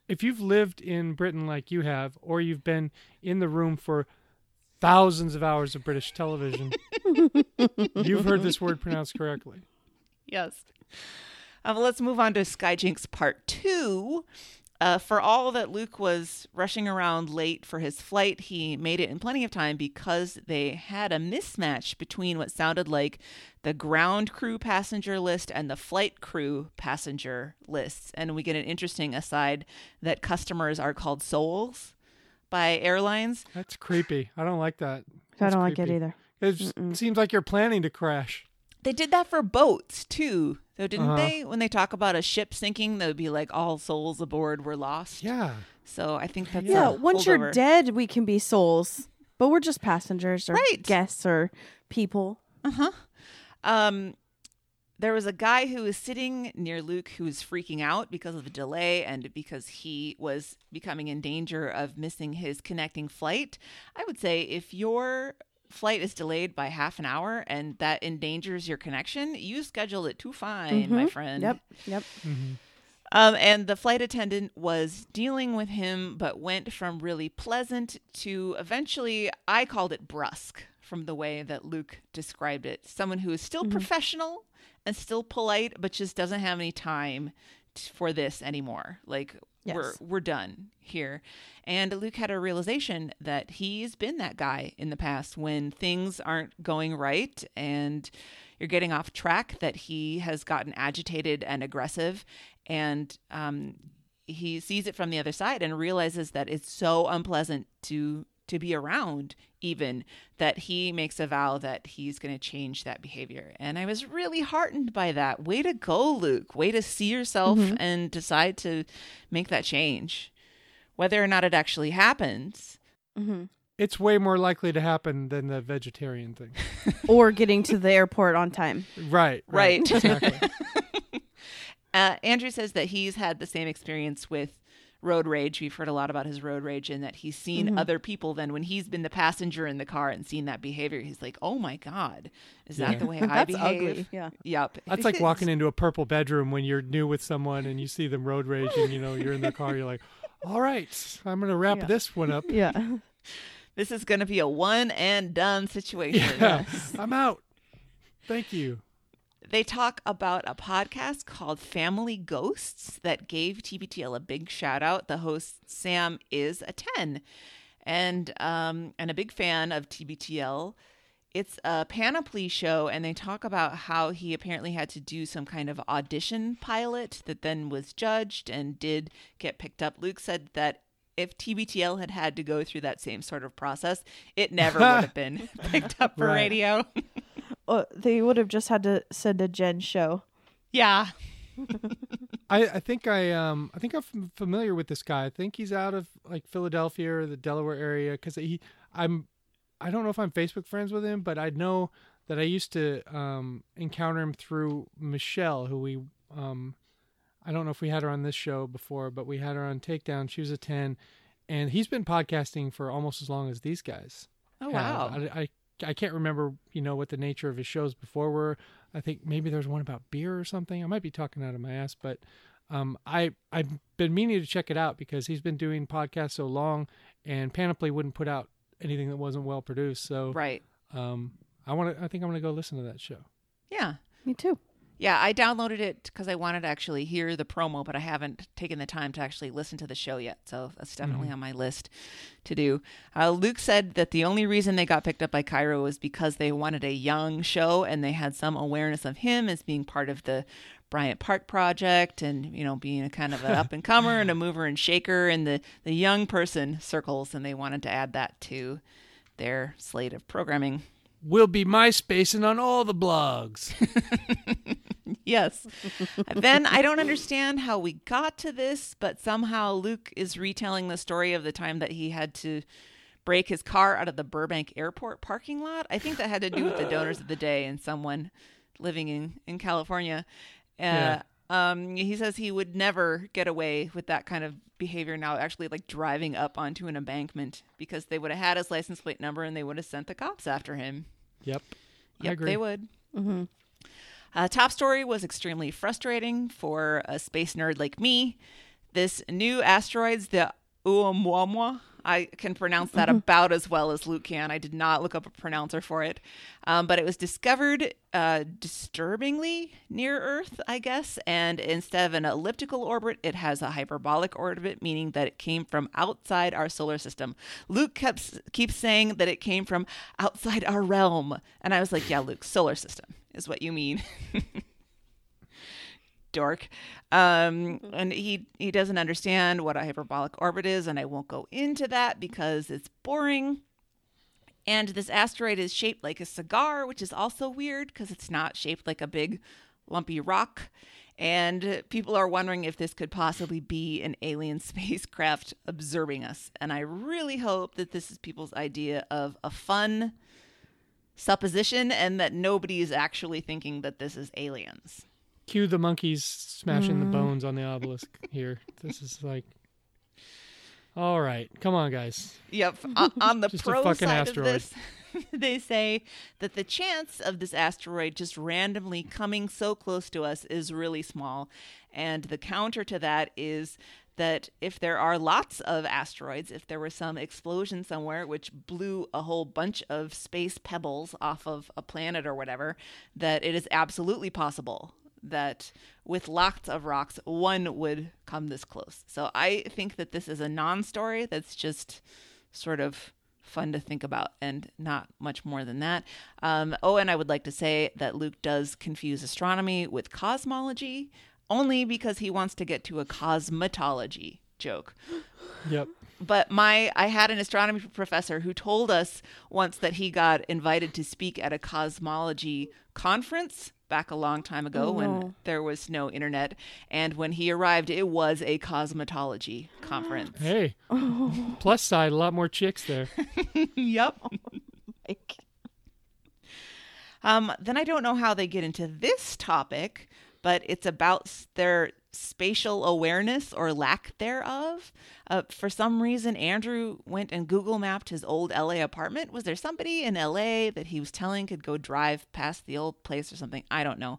if you've lived in Britain like you have, or you've been in the room for thousands of hours of British television, you've heard this word pronounced correctly. Yes. Um, let's move on to Skyjinx Part 2. Uh, for all that Luke was rushing around late for his flight, he made it in plenty of time because they had a mismatch between what sounded like the ground crew passenger list and the flight crew passenger lists. And we get an interesting aside that customers are called souls by airlines. That's creepy. I don't like that. I don't like it either. It just seems like you're planning to crash. They did that for boats too, though, didn't Uh-huh. they? When they talk about a ship sinking, they would be like all souls aboard were lost. Yeah. So I think that's Yeah, a once you're dead, we can be souls, but we're just passengers or Right. guests or people. Uh huh. Um, there was a guy who was sitting near Luke who was freaking out because of the delay and because he was becoming in danger of missing his connecting flight. I would say if your flight is delayed by half an hour and that endangers your connection, you schedule it too fine, my mm-hmm. friend. Yep, yep. Mm-hmm. Um, and the flight attendant was dealing with him, but went from really pleasant to eventually, I called it brusque from the way that Luke described it. Someone who is still mm-hmm. professional and still polite, but just doesn't have any time t- for this anymore. Like, we're, Yes. we're done here. And Luke had a realization that he's been that guy in the past when things aren't going right and you're getting off track, that he has gotten agitated and aggressive. And um, he sees it from the other side and realizes that it's so unpleasant to to be around even that he makes a vow that he's going to change that behavior and i was really heartened by that way to go luke way to see yourself and decide to make that change whether or not it actually happens It's way more likely to happen than the vegetarian thing. or getting to the airport on time. Right. Right. Exactly. Uh, Andrew says that he's had the same experience with road rage. We've heard a lot about his road rage and that he's seen other people then when he's been the passenger in the car and seen that behavior, he's like, oh my God, is Yeah. that the way I That's behave? ugly. Yeah. Yep. That's like walking into a purple bedroom when you're new with someone and you see them road rage and you know you're in the car. You're like, all right, I'm gonna wrap Yeah. this one up. Yeah. This is going to be a one and done situation. Yeah, I'm out. Thank you. They talk about a podcast called Family Ghosts that gave TBTL a big shout out. The host Sam is a 10 and um and a big fan of TBTL. It's a panoply show and they talk about how he apparently had to do some kind of audition pilot that then was judged and did get picked up. Luke said that if TBTL had had to go through that same sort of process, it never would have been picked up for Right. radio. Uh, they would have just had to send a Jen show. yeah. I, I think I um I think I'm familiar with this guy. I think he's out of like Philadelphia or the Delaware area because he I'm I don't know if I'm Facebook friends with him, but I know that I used to um encounter him through Michelle, who we um I don't know if we had her on this show before, but we had her on Takedown. She was a ten, and he's been podcasting for almost as long as these guys. Oh have. wow. I, I I can't remember you know what the nature of his shows before were. I think maybe there's one about beer or something. I might be talking out of my ass, but um, I I've been meaning to check it out because he's been doing podcasts so long, and Panoply wouldn't put out anything that wasn't well produced. So Right. um, I want to. I think I'm going to go listen to that show. Yeah. Me too. Yeah, I downloaded it because I wanted to actually hear the promo, but I haven't taken the time to actually listen to the show yet. So that's definitely on my list to do. Uh, Luke said that the only reason they got picked up by KIRO was because they wanted a young show and they had some awareness of him as being part of the Bryant Park project and, you know, being a kind of an up and comer and a mover and shaker in the, the young person circles. And they wanted to add that to their slate of programming. We'll be MySpacing on all the blogs. Yes. then I don't understand how we got to this, but somehow Luke is retelling the story of the time that he had to break his car out of the Burbank airport parking lot. I think that had to do with the donors of the day and someone living in, in California. Uh, Yeah. um, he says he would never get away with that kind of behavior now, actually, like driving up onto an embankment because they would have had his license plate number and they would have sent the cops after him. Yep. I Yep, agree. they would. Mm-hmm. Uh, top story was extremely frustrating for a space nerd like me. This new asteroid's the Oumuamua. I can pronounce that about as well as Luke can. I did not look up a pronouncer for it, um, but it was discovered uh, disturbingly near Earth, I guess. And instead of an elliptical orbit, it has a hyperbolic orbit, meaning that it came from outside our solar system. Luke kept keeps saying that it came from outside our realm, and I was like, "Yeah, Luke, solar system is what you mean." dork. Um, and he he doesn't understand what a hyperbolic orbit is, and I won't go into that because it's boring. And this asteroid is shaped like a cigar, which is also weird because it's not shaped like a big lumpy rock. And people are wondering if this could possibly be an alien spacecraft observing us. And I really hope that this is people's idea of a fun supposition and that nobody is actually thinking that this is aliens. Cue the monkeys smashing the mm. bones on the obelisk here. This is like, all right, come on, guys. Yep. on, on the pro side asteroid. of this, they say that the chance of this asteroid just randomly coming so close to us is really small. And the counter to that is that if there are lots of asteroids, if there was some explosion somewhere which blew a whole bunch of space pebbles off of a planet or whatever, that it is absolutely possible that with lots of rocks, one would come this close. So I think that this is a non story that's just sort of fun to think about and not much more than that. Um, oh, and I would like to say that Luke does confuse astronomy with cosmology only because he wants to get to a cosmetology joke Yep. but my I had an astronomy professor who told us once that he got invited to speak at a cosmology conference back a long time ago Oh, when no. there was no internet and when he arrived it was a cosmetology conference. Hey, plus side, a lot more chicks there. yep. Like, Um, then I don't know how they get into this topic, but it's about their spatial awareness or lack thereof. Uh, for some reason, Andrew went and Google mapped his old LA apartment. Was there somebody in LA that he was telling could go drive past the old place or something? I don't know.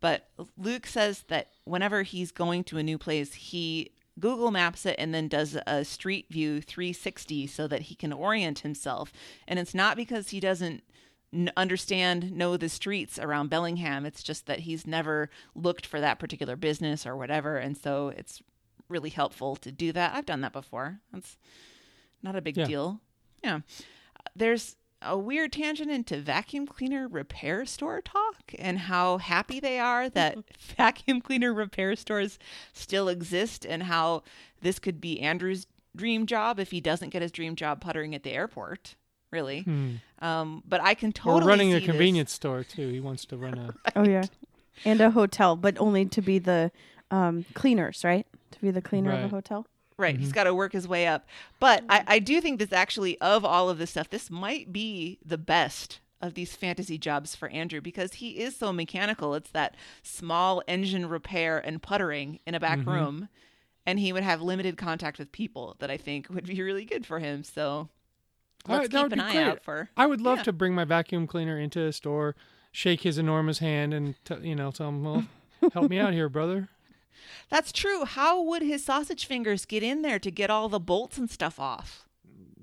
But Luke says that whenever he's going to a new place, he Google maps it and then does a street view 360 so that he can orient himself. And it's not because he doesn't n- understand know the streets around Bellingham. It's just that he's never looked for that particular business or whatever, and so it's really helpful to do that. I've done that before. That's not a big Yeah. deal. Yeah. There's a weird tangent into vacuum cleaner repair store talk and how happy they are that vacuum cleaner repair stores still exist and how this could be Andrew's dream job if he doesn't get his dream job puttering at the airport. Really. Hmm. Um, but I can totally or running see a this. convenience store too. He wants to run a. oh yeah, and a hotel, but only to be the um, cleaners, right? To be the cleaner of a hotel. Right. He's got to work his way up. But I, I do think this actually, of all of this stuff, this might be the best of these fantasy jobs for Andrew because he is so mechanical. It's that small engine repair and puttering in a back Mhm. room. And he would have limited contact with people that I think would be really good for him. So All let's right, keep an eye great. out for. I would love Yeah. to bring my vacuum cleaner into a store, shake his enormous hand, and t- you know tell him, "Well, help me out here, brother." That's true. How would his sausage fingers get in there to get all the bolts and stuff off?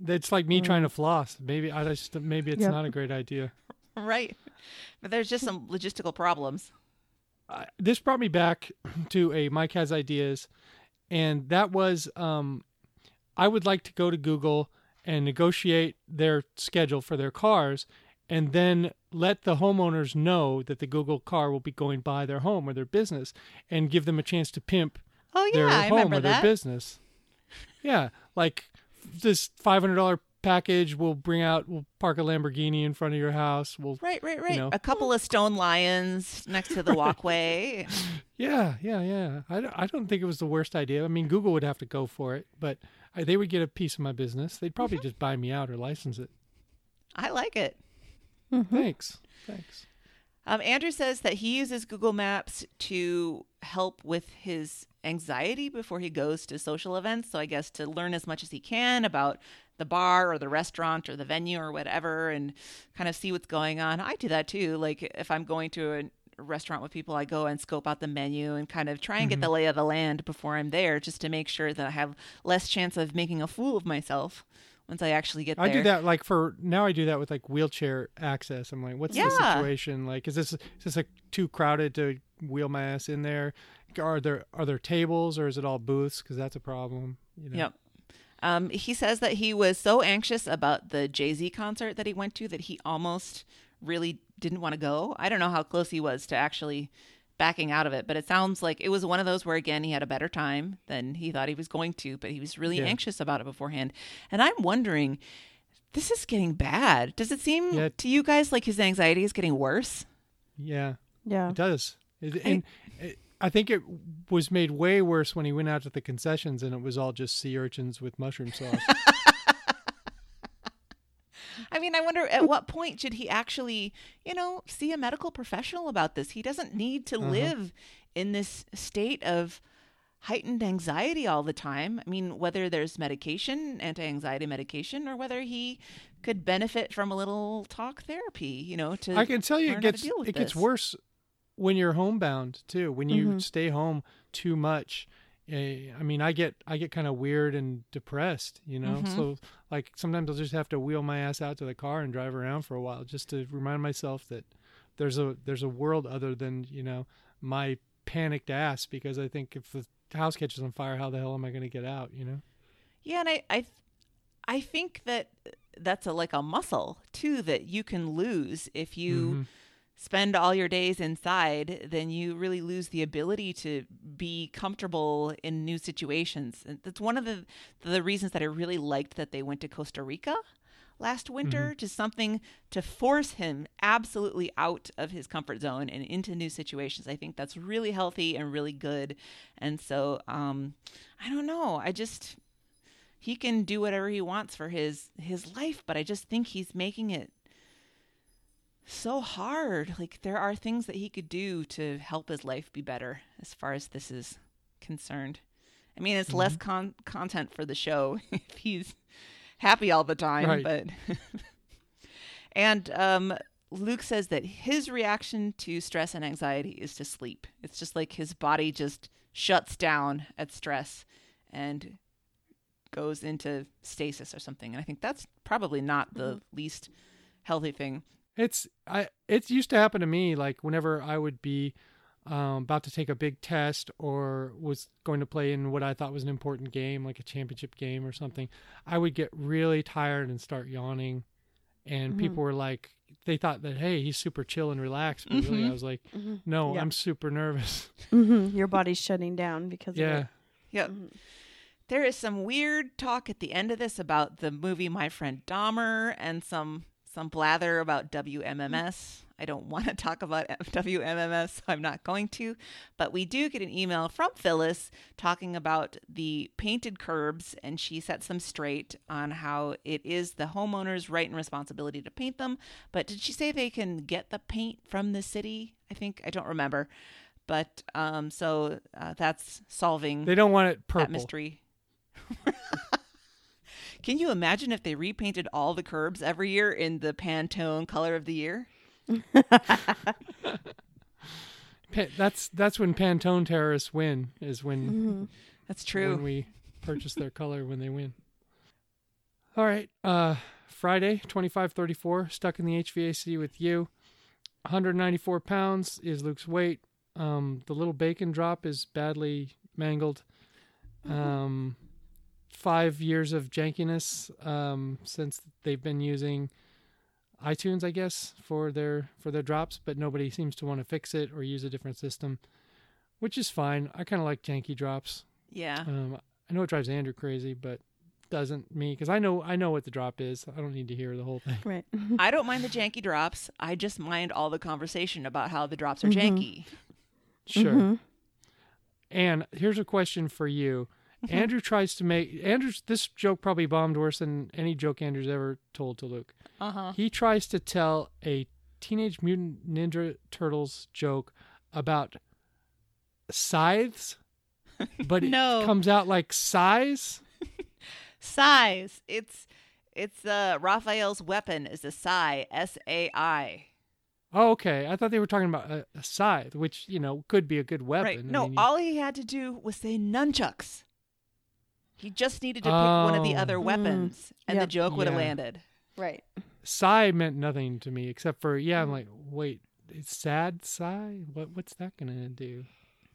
It's like me trying to floss. Maybe I just maybe it's Yep. not a great idea. Right. But there's just some logistical problems. I- this brought me back to a Mike has ideas, and that was um, I would like to go to Google and negotiate their schedule for their cars, and then let the homeowners know that the Google car will be going by their home or their business, and give them a chance to pimp Oh, yeah. their I home remember or their that. business. Yeah, like this five hundred dollar package will bring out. We'll park a Lamborghini in front of your house. We'll Right, right, right. know. A couple of stone lions next to the walkway. Yeah, yeah, yeah. I, I don't think it was the worst idea. I mean, Google would have to go for it, but I, they would get a piece of my business. They'd probably just buy me out or license it. I like it. Thanks. Thanks. Um, Andrew says that he uses Google Maps to help with his anxiety before he goes to social events. So I guess to learn as much as he can about the bar or the restaurant or the venue or whatever and kind of see what's going on. I do that too. Like if I'm going to a restaurant with people, I go and scope out the menu and kind of try and get the lay of the land before I'm there just to make sure that I have less chance of making a fool of myself once I actually get there. I do that like for now. I do that with like wheelchair access. I'm like, what's the situation? Like, is this is this like too crowded to wheel my ass in there? Are there are there tables or is it all booths? Because that's a problem. You know? Yep. Um, he says that he was so anxious about the Jay Z concert that he went to that he almost really didn't want to go. I don't know how close he was to actually backing out of it, but it sounds like it was one of those where, again, he had a better time than he thought he was going to, but he was really Yeah. anxious about it beforehand. And I'm wondering, this is getting bad. Does it seem Yeah. to you guys like his anxiety is getting worse? Yeah, Yeah. it does. It, and it, I think it was made way worse when he went out to the concessions and it was all just sea urchins with mushroom sauce. I mean, I wonder at what point should he actually, you know, see a medical professional about this? He doesn't need to mm-hmm. live in this state of heightened anxiety all the time. I mean, whether there's medication, anti anxiety medication, or whether he could benefit from a little talk therapy, you know, to I can tell you, it gets it gets worse when you're homebound too. When you mm-hmm. stay home too much. I mean, I get I get kind of weird and depressed, you know. Mm-hmm. So like sometimes I'll just have to wheel my ass out to the car and drive around for a while just to remind myself that there's a there's a world other than you know my panicked ass because I think if the house catches on fire, how the hell am I going to get out? You know. Yeah, and I, I, I think that that's a like a muscle too that you can lose if you Mm-hmm. Spend all your days inside. Then you really lose the ability to be comfortable in new situations. And that's one of the the reasons that I really liked that they went to Costa Rica last winter just something to force him absolutely out of his comfort zone and into new situations i think that's really healthy and really good and so um i don't know i just he can do whatever he wants for his his life but i just think he's making it so hard like there are things that he could do to help his life be better as far as this is concerned i mean it's less con- content for the show if he's happy all the time Right. but and um Luke says that his reaction to stress and anxiety is to sleep. It's just like his body just shuts down at stress and goes into stasis or something. And I think that's probably not the least healthy thing. It's I it used to happen to me like whenever I would be um, about to take a big test or was going to play in what I thought was an important game like a championship game or something I would get really tired and start yawning. And people were like they thought that hey he's super chill and relaxed but really I was like no Yeah. I'm super nervous. Hmm Your body's shutting down because of yeah. It. Yep. There is some weird talk at the end of this about the movie My Friend Dahmer and some some blather about WMMS. I don't want to talk about WMMS, so I'm not going to. But we do get an email from Phyllis talking about the painted curbs, and she sets them straight on how it is the homeowner's right and responsibility to paint them. But did she say they can get the paint from the city? I think I don't remember. But um, so uh, that's solving they don't want it that purple mystery. Can you imagine if they repainted all the curbs every year in the Pantone color of the year? That's that's when Pantone terrorists win is when That's true. when we purchase their color when they win. All right, uh, Friday, twenty five thirty four, stuck in the HVAC with you. One hundred ninety four pounds is Luke's weight. Um, the little bacon drop is badly mangled. Um, five years of jankiness um, since they've been using iTunes, I guess, for their for their drops, but nobody seems to want to fix it or use a different system, which is fine. I kind of like janky drops. yeah. Um, I know it drives Andrew crazy, but doesn't me because I know I know what the drop is. I don't need to hear the whole thing. Right. I don't mind the janky drops. I just mind all the conversation about how the drops are Mm-hmm. janky. Sure. And here's a question for you, Andrew tries to make Andrew's this joke probably bombed worse than any joke Andrew's ever told to Luke. Uh huh. He tries to tell a Teenage Mutant Ninja Turtles joke about scythes, but no. it comes out like size. Size. It's it's uh Raphael's weapon is a sai. S A I. Oh, okay. I thought they were talking about a, a scythe, which you know could be a good weapon. Right. I No, mean, all he had to do was say nunchucks. He just needed to pick one of the Oh. other Mm, weapons, and the joke would have Yeah. landed. Right. sigh meant nothing to me except for yeah. I'm like, wait, it's sad sigh. What what's that gonna do?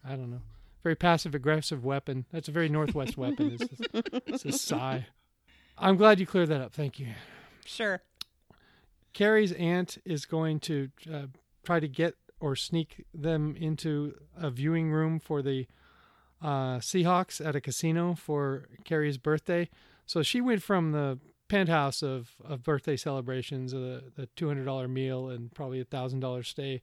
I don't know. Very passive aggressive weapon. That's a very northwest weapon. It's, just, it's a sigh. I'm glad you cleared that up. Thank you. Sure. Carrie's aunt is going to uh, try to get or sneak them into a viewing room for the uh, Seahawks at a casino for Carrie's birthday. So she went from the penthouse of, of birthday celebrations, uh, the two hundred dollar meal and probably a thousand dollar stay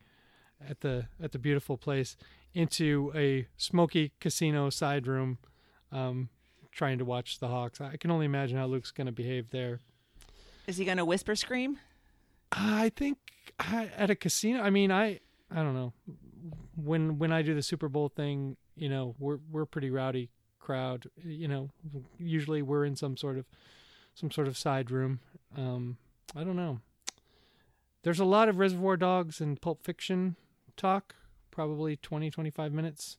at the at the beautiful place, into a smoky casino side room, um, trying to watch the Hawks. I can only imagine how Luke's going to behave there. Is he gonna whisper scream? I think I, at a casino. I mean, I I don't know. When when I do the Super Bowl thing, you know, we're we're a pretty rowdy crowd. You know, usually we're in some sort of some sort of side room. Um, I don't know. There's a lot of Reservoir Dogs and Pulp Fiction talk, probably 20, 25 minutes,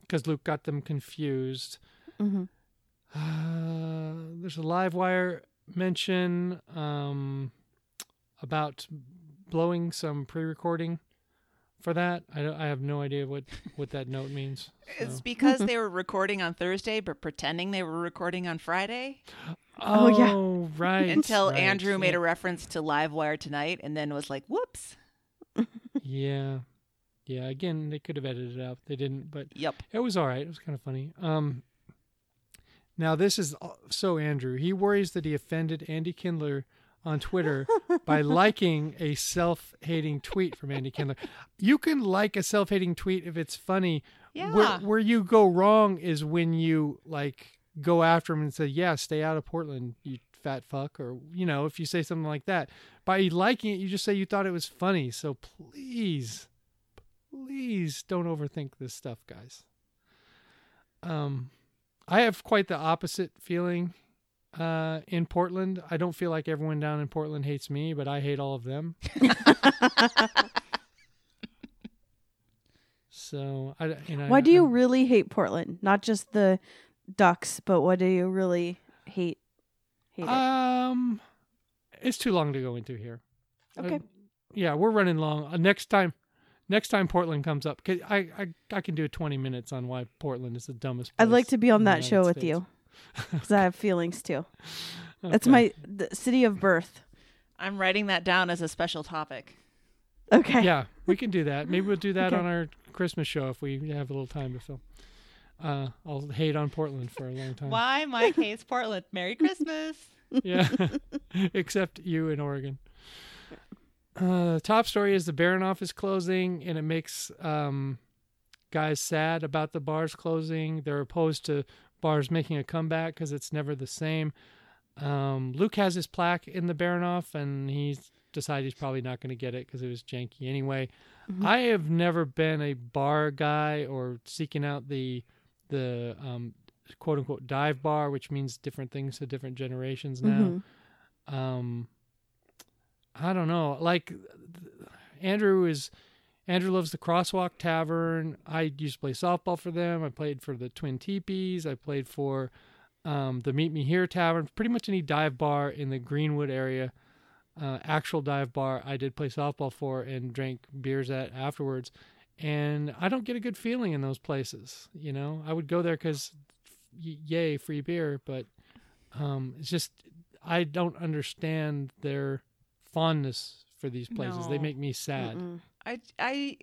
because Luke got them confused. hmm Uh, there's a live wire mention um, about blowing some pre-recording for that. I, don't- I have no idea what, what that note means. It's because they were recording on Thursday, but pretending they were recording on Friday. Oh, yeah. Oh, right. Until right, Andrew made yeah. a reference to Livewire tonight, and then was like, "Whoops." Yeah, yeah. Again, they could have edited it out. They didn't, but Yep. it was all right. It was kind of funny. Um, now this is uh, so Andrew. He worries that he offended Andy Kindler on Twitter by liking a self-hating tweet from Andy Kindler. You can like a self-hating tweet if it's funny. Where, Yeah. where you go wrong is when you like go after him and say, "Yeah, stay out of Portland, you fat fuck," or you know, if you say something like that. By liking it, you just say you thought it was funny. So please, please don't overthink this stuff, guys. Um, I have quite the opposite feeling uh, in Portland. I don't feel like everyone down in Portland hates me, but I hate all of them. so I, you know, Why do you I'm- really hate Portland? Not just the ducks, but what do you really hate? Hate it? Um, it's too long to go into here. Okay. Uh, yeah, we're running long. Uh, next time, next time Portland comes up, 'cause I I I can do twenty minutes on why Portland is the dumbest. I'd like to be on that show United with you States. Because I have feelings too. That's my the city of birth. I'm writing that down as a special topic. Okay. yeah, we can do that. Maybe we'll do that Okay. on our Christmas show if we have a little time to film. Uh, I'll hate on Portland for a long time. Why Mike hates Portland? Merry Christmas. Yeah, except you in Oregon. Uh, top story is the Baranof is closing, and it makes um, guys sad about the bars closing. They're opposed to bars making a comeback because it's never the same. Um, Luke has his plaque in the Baranof, and he's decided he's probably not going to get it because it was janky anyway. Mhm. I have never been a bar guy or seeking out the the um, quote unquote dive bar, which means different things to different generations now. Mhm. Um, I don't know. Like Andrew is Andrew loves the Crosswalk Tavern. I used to play softball for them. I played for the Twin Teepees. I played for um, the Meet Me Here Tavern. Pretty much any dive bar in the Greenwood area, uh, actual dive bar, I did play softball for and drank beers at afterwards. And I don't get a good feeling in those places. You know, I would go there because, yay, free beer. But um, it's just I don't understand their fondness for these places. They make me sad. Mm-mm. I I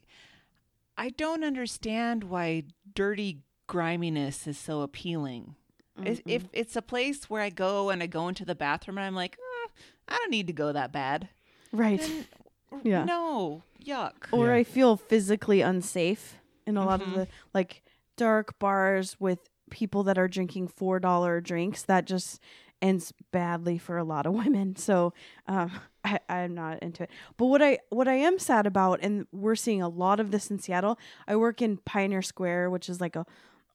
I don't understand why dirty griminess is so appealing. If- Mm-mm. If it's a place where I go and I go into the bathroom and I'm like, "Uh, I don't need to go that bad. right. Then, Yeah. No, yuck. or Yeah. I feel physically unsafe in a lot of the like dark bars with people that are drinking four dollar drinks that just ends badly for a lot of women. So um, I, I'm not into it. But what I what I am sad about, and we're seeing a lot of this in Seattle. I work in Pioneer Square, which is like a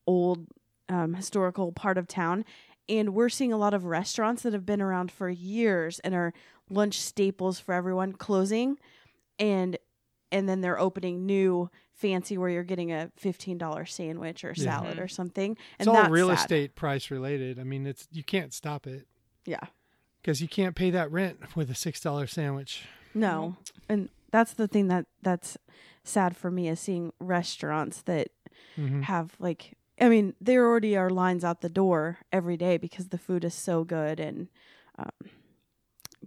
old um, historical part of town, and we're seeing a lot of restaurants that have been around for years and are lunch staples for everyone closing, and and then they're opening new fancy where you're getting a fifteen dollar sandwich or Yeah. salad or something. It's And all that's real sad. estate price related. I mean, it's you can't stop it Yeah. Because you can't pay that rent with a six dollar sandwich. No. And that's the thing that that's sad for me is seeing restaurants that hmm have like I mean, there already are lines out the door every day because the food is so good and um,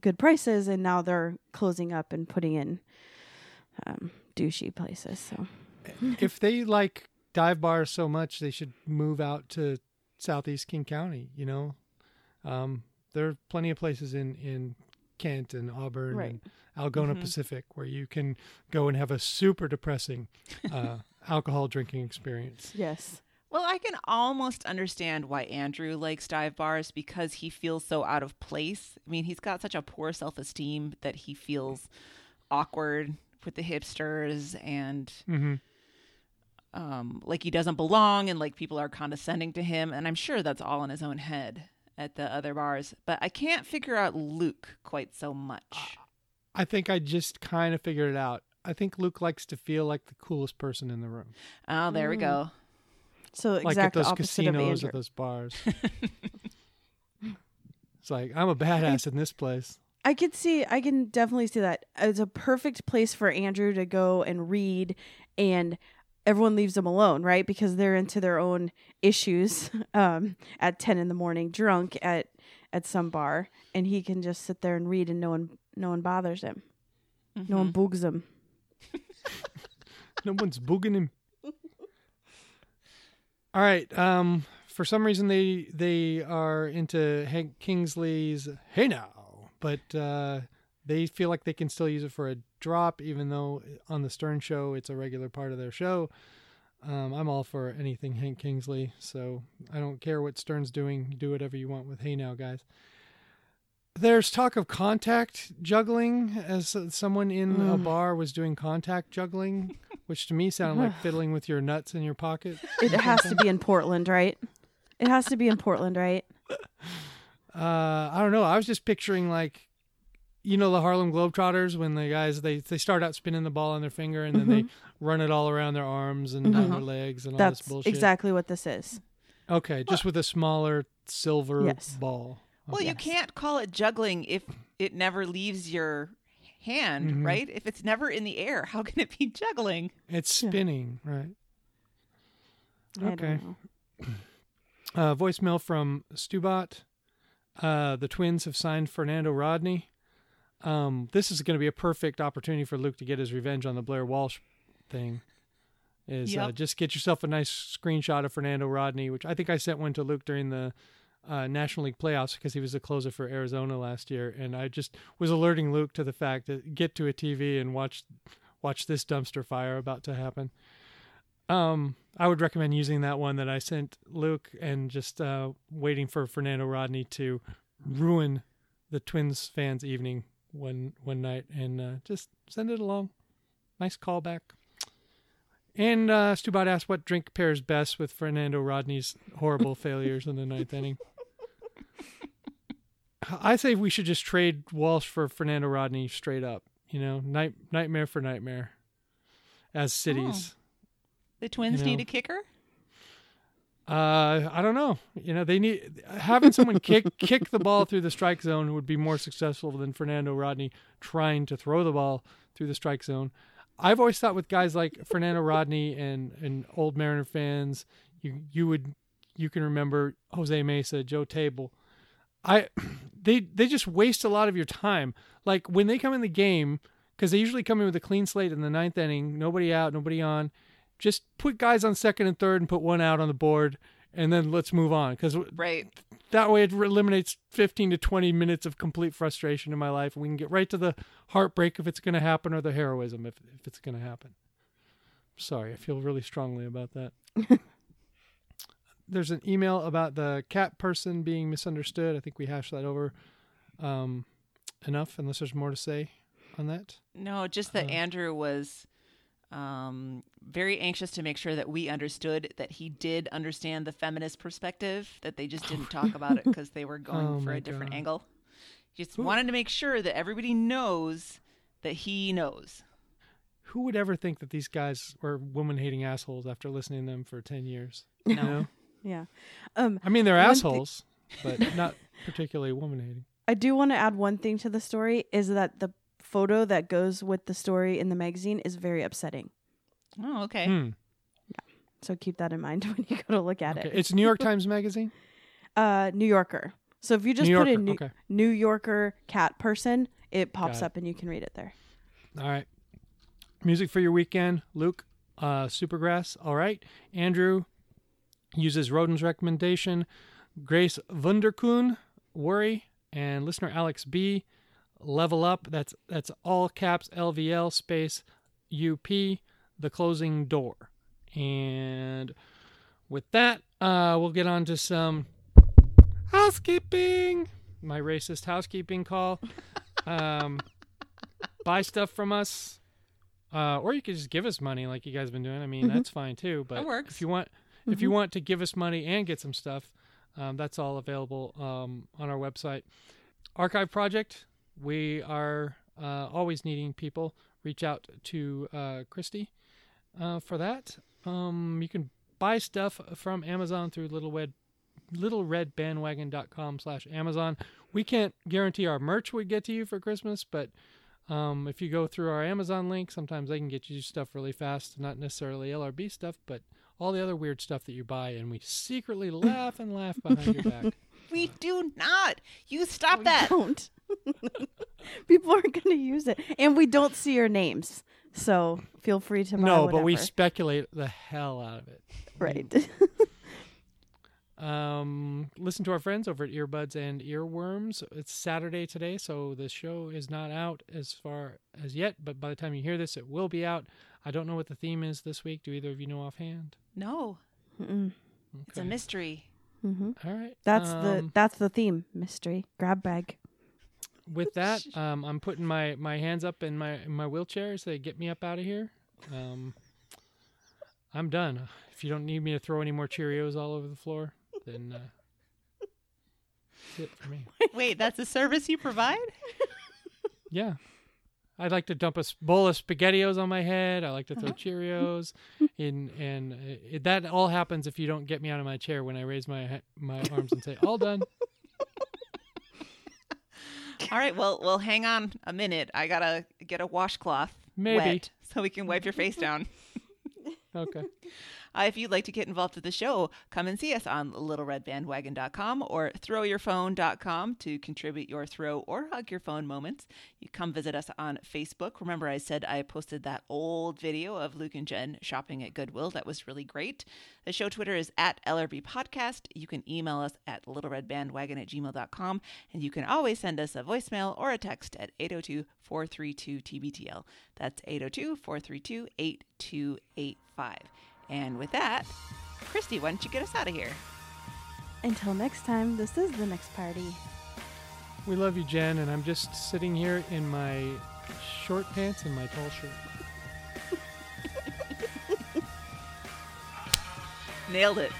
good prices, and now they're closing up and putting in um, douchey places. So if they like dive bars so much, they should move out to southeast King County. You know, um, there are plenty of places in in Kent and Auburn Right. and Algona Mhm. Pacific where you can go and have a super depressing uh, alcohol drinking experience. yes, Well, I can almost understand why Andrew likes dive bars because he feels so out of place. I mean, he's got such a poor self esteem that he feels awkward with the hipsters and hmm um, like he doesn't belong and like people are condescending to him. And I'm sure that's all in his own head at the other bars. But I can't figure out Luke quite so much. I think I just kind of figured it out. I think Luke likes to feel like the coolest person in the room, Oh, there we Mm. go. so like at exact those opposite of casinos Andrew. or those bars. it's like I'm a badass in this place. I could see, I can definitely see that. It's a perfect place for Andrew to go and read, and everyone leaves them alone, right? Because they're into their own issues um, at 10 in the morning, drunk at, at some bar, and he can just sit there and read, and no one, no one bothers him. No one Mhm. boogs him. No one's booging him. All right. Um, for some reason they they are into Hank Kingsley's "Hey Now," but uh, they feel like they can still use it for a drop, even though on the Stern Show it's a regular part of their show. Um, I'm all for anything Hank Kingsley, so I don't care what Stern's doing. Do whatever you want with "Hey Now," guys. There's talk of contact juggling, as someone in a Mm. bar was doing contact juggling, which to me sounded like fiddling with your nuts in your pocket. It has to be in Portland, right? It has to be in Portland, right? Uh, I don't know. I was just picturing like, you know, the Harlem Globetrotters when the guys they they start out spinning the ball on their finger and then they run it all around their arms and down Mhm. their legs and all That's this bullshit. exactly what this is. Okay, just with a smaller silver Yes. ball. Well, you Yes. can't call it juggling if it never leaves your hand, Mhm. right? If it's never in the air, how can it be juggling? It's Yeah. spinning, right? I don't Okay. know. Uh, voicemail from Stubot. Uh, the Twins have signed Fernando Rodney. Um, this is going to be a perfect opportunity for Luke to get his revenge on the Blair Walsh thing. Is uh, just get yourself a nice screenshot of Fernando Rodney, which I think I sent one to Luke during the uh, National League playoffs because he was the closer for Arizona last year, and I just was alerting Luke to the fact that get to a TV and watch watch this dumpster fire about to happen. Um, I would recommend using that one that I sent Luke and just uh, waiting for Fernando Rodney to ruin the Twins fans' evening one one night, and uh, just send it along. Nice callback. And uh, Stubot asked what drink pairs best with Fernando Rodney's horrible failures in the ninth inning. I say we should just trade Walsh for Fernando Rodney straight up. You know, night nightmare for nightmare. As cities. The Twins You need a kicker? Uh, I don't know. You know, they need having someone kick kick the ball through the strike zone would be more successful than Fernando Rodney trying to throw the ball through the strike zone. I've always thought with guys like Fernando Rodney and and old Mariner fans, you you would you can remember Jose Mesa, Joe Table. I they they just waste a lot of your time. Like when they come in the game, because they usually come in with a clean slate in the ninth inning, nobody out, nobody on. Just put guys on second and third and put one out on the board, and then let's move on. Because Right. that way it eliminates 15 to 20 minutes of complete frustration in my life. We can get right to the heartbreak if it's going to happen or the heroism if, if it's going to happen. Sorry, I feel really strongly about that. there's an email about the cat person being misunderstood. I think we hashed that over um, enough, unless there's more to say on that. No, just that Uh. Andrew was um, very anxious to make sure that we understood that he did understand the feminist perspective, that they just didn't talk about it because they were going Oh for a different God. angle. Just Who- wanted to make sure that everybody knows that he knows. Who would ever think that these guys were woman-hating assholes after listening to them for ten years? No. You know? Yeah. Um, I mean, they're One thi- assholes, but not particularly woman-hating. I do want to add one thing to the story is that the photo that goes with the story in the magazine is very upsetting. Oh, okay. Hmm. So keep that in mind when you go to look at Okay. it. It's New York Times Magazine. Uh, New Yorker. So if you just New put in New, okay. New Yorker cat person, it pops it. up and you can read it there. All right. Music for your weekend, Luke. Uh, Supergrass. All right. Andrew uses Roden's recommendation. Grace Wunderkuhn, Worry, and listener Alex B. Level Up. That's that's all caps LVL space UP. The closing door. And with that, uh, we'll get on to some housekeeping. My racist housekeeping call. Um, buy stuff from us, uh, or you could just give us money like you guys have been doing. I mean, Mhm. that's fine too. But works. if you want, if you want to give us money and get some stuff, um, that's all available um, on our website. Archive project. We are uh, always needing people. Reach out to uh, Christy uh, for that. Um, you can buy stuff from Amazon through Little Red littleredbandwagon.com slash amazon we can't guarantee our merch would get to you for christmas but um, if you go through our amazon link sometimes they can get you stuff really fast not necessarily lrb stuff but all the other weird stuff that you buy and we secretly laugh and laugh behind your back We do not. You stop We that. don't. People aren't going to use it. And we don't see your names. So feel free to buy no but we speculate the hell out of it Right. Um, listen to our friends over at Earbuds and Earworms. It's Saturday today, so the show is not out as far as yet, but by the time you hear this, it will be out. I don't know what the theme is this week. Do either of you know offhand? No, Mm-mm. it's a mystery. Mm-hmm. All right. That's the Um, that's the theme. Mystery. Grab bag. With that, um, I'm putting my, my hands up in my in my wheelchair so they get me up out of here. Um, I'm done. If you don't need me to throw any more Cheerios all over the floor, then uh, that's it for me. Wait, that's a service you provide? Yeah. I'd like to dump a bowl of SpaghettiOs on my head. I like to Uh-huh. throw Cheerios, in, and uh, it, that all happens if you don't get me out of my chair when I raise my my arms and say, "All done." All right, well, well, hang on a minute. I gotta get a washcloth Maybe. wet so we can wipe your face down. Okay. Uh, if you'd like to get involved with the show, come and see us on littleredbandwagon.com or throwyourphone.com to contribute your throw or hug your phone moments. You come visit us on Facebook. Remember, I said I posted that old video of Luke and Jen shopping at Goodwill. That was really great. The show Twitter is at LRB Podcast. You can email us at littleredbandwagon at gmail.com. And you can always send us a voicemail or a text at 802 432 TBTL. That's 802 432 8285. And with that, Christy, why don't you get us out of here? Until next time, this is the next party. We love you, Jen, and I'm just sitting here in my short pants and my tall shirt. Nailed it.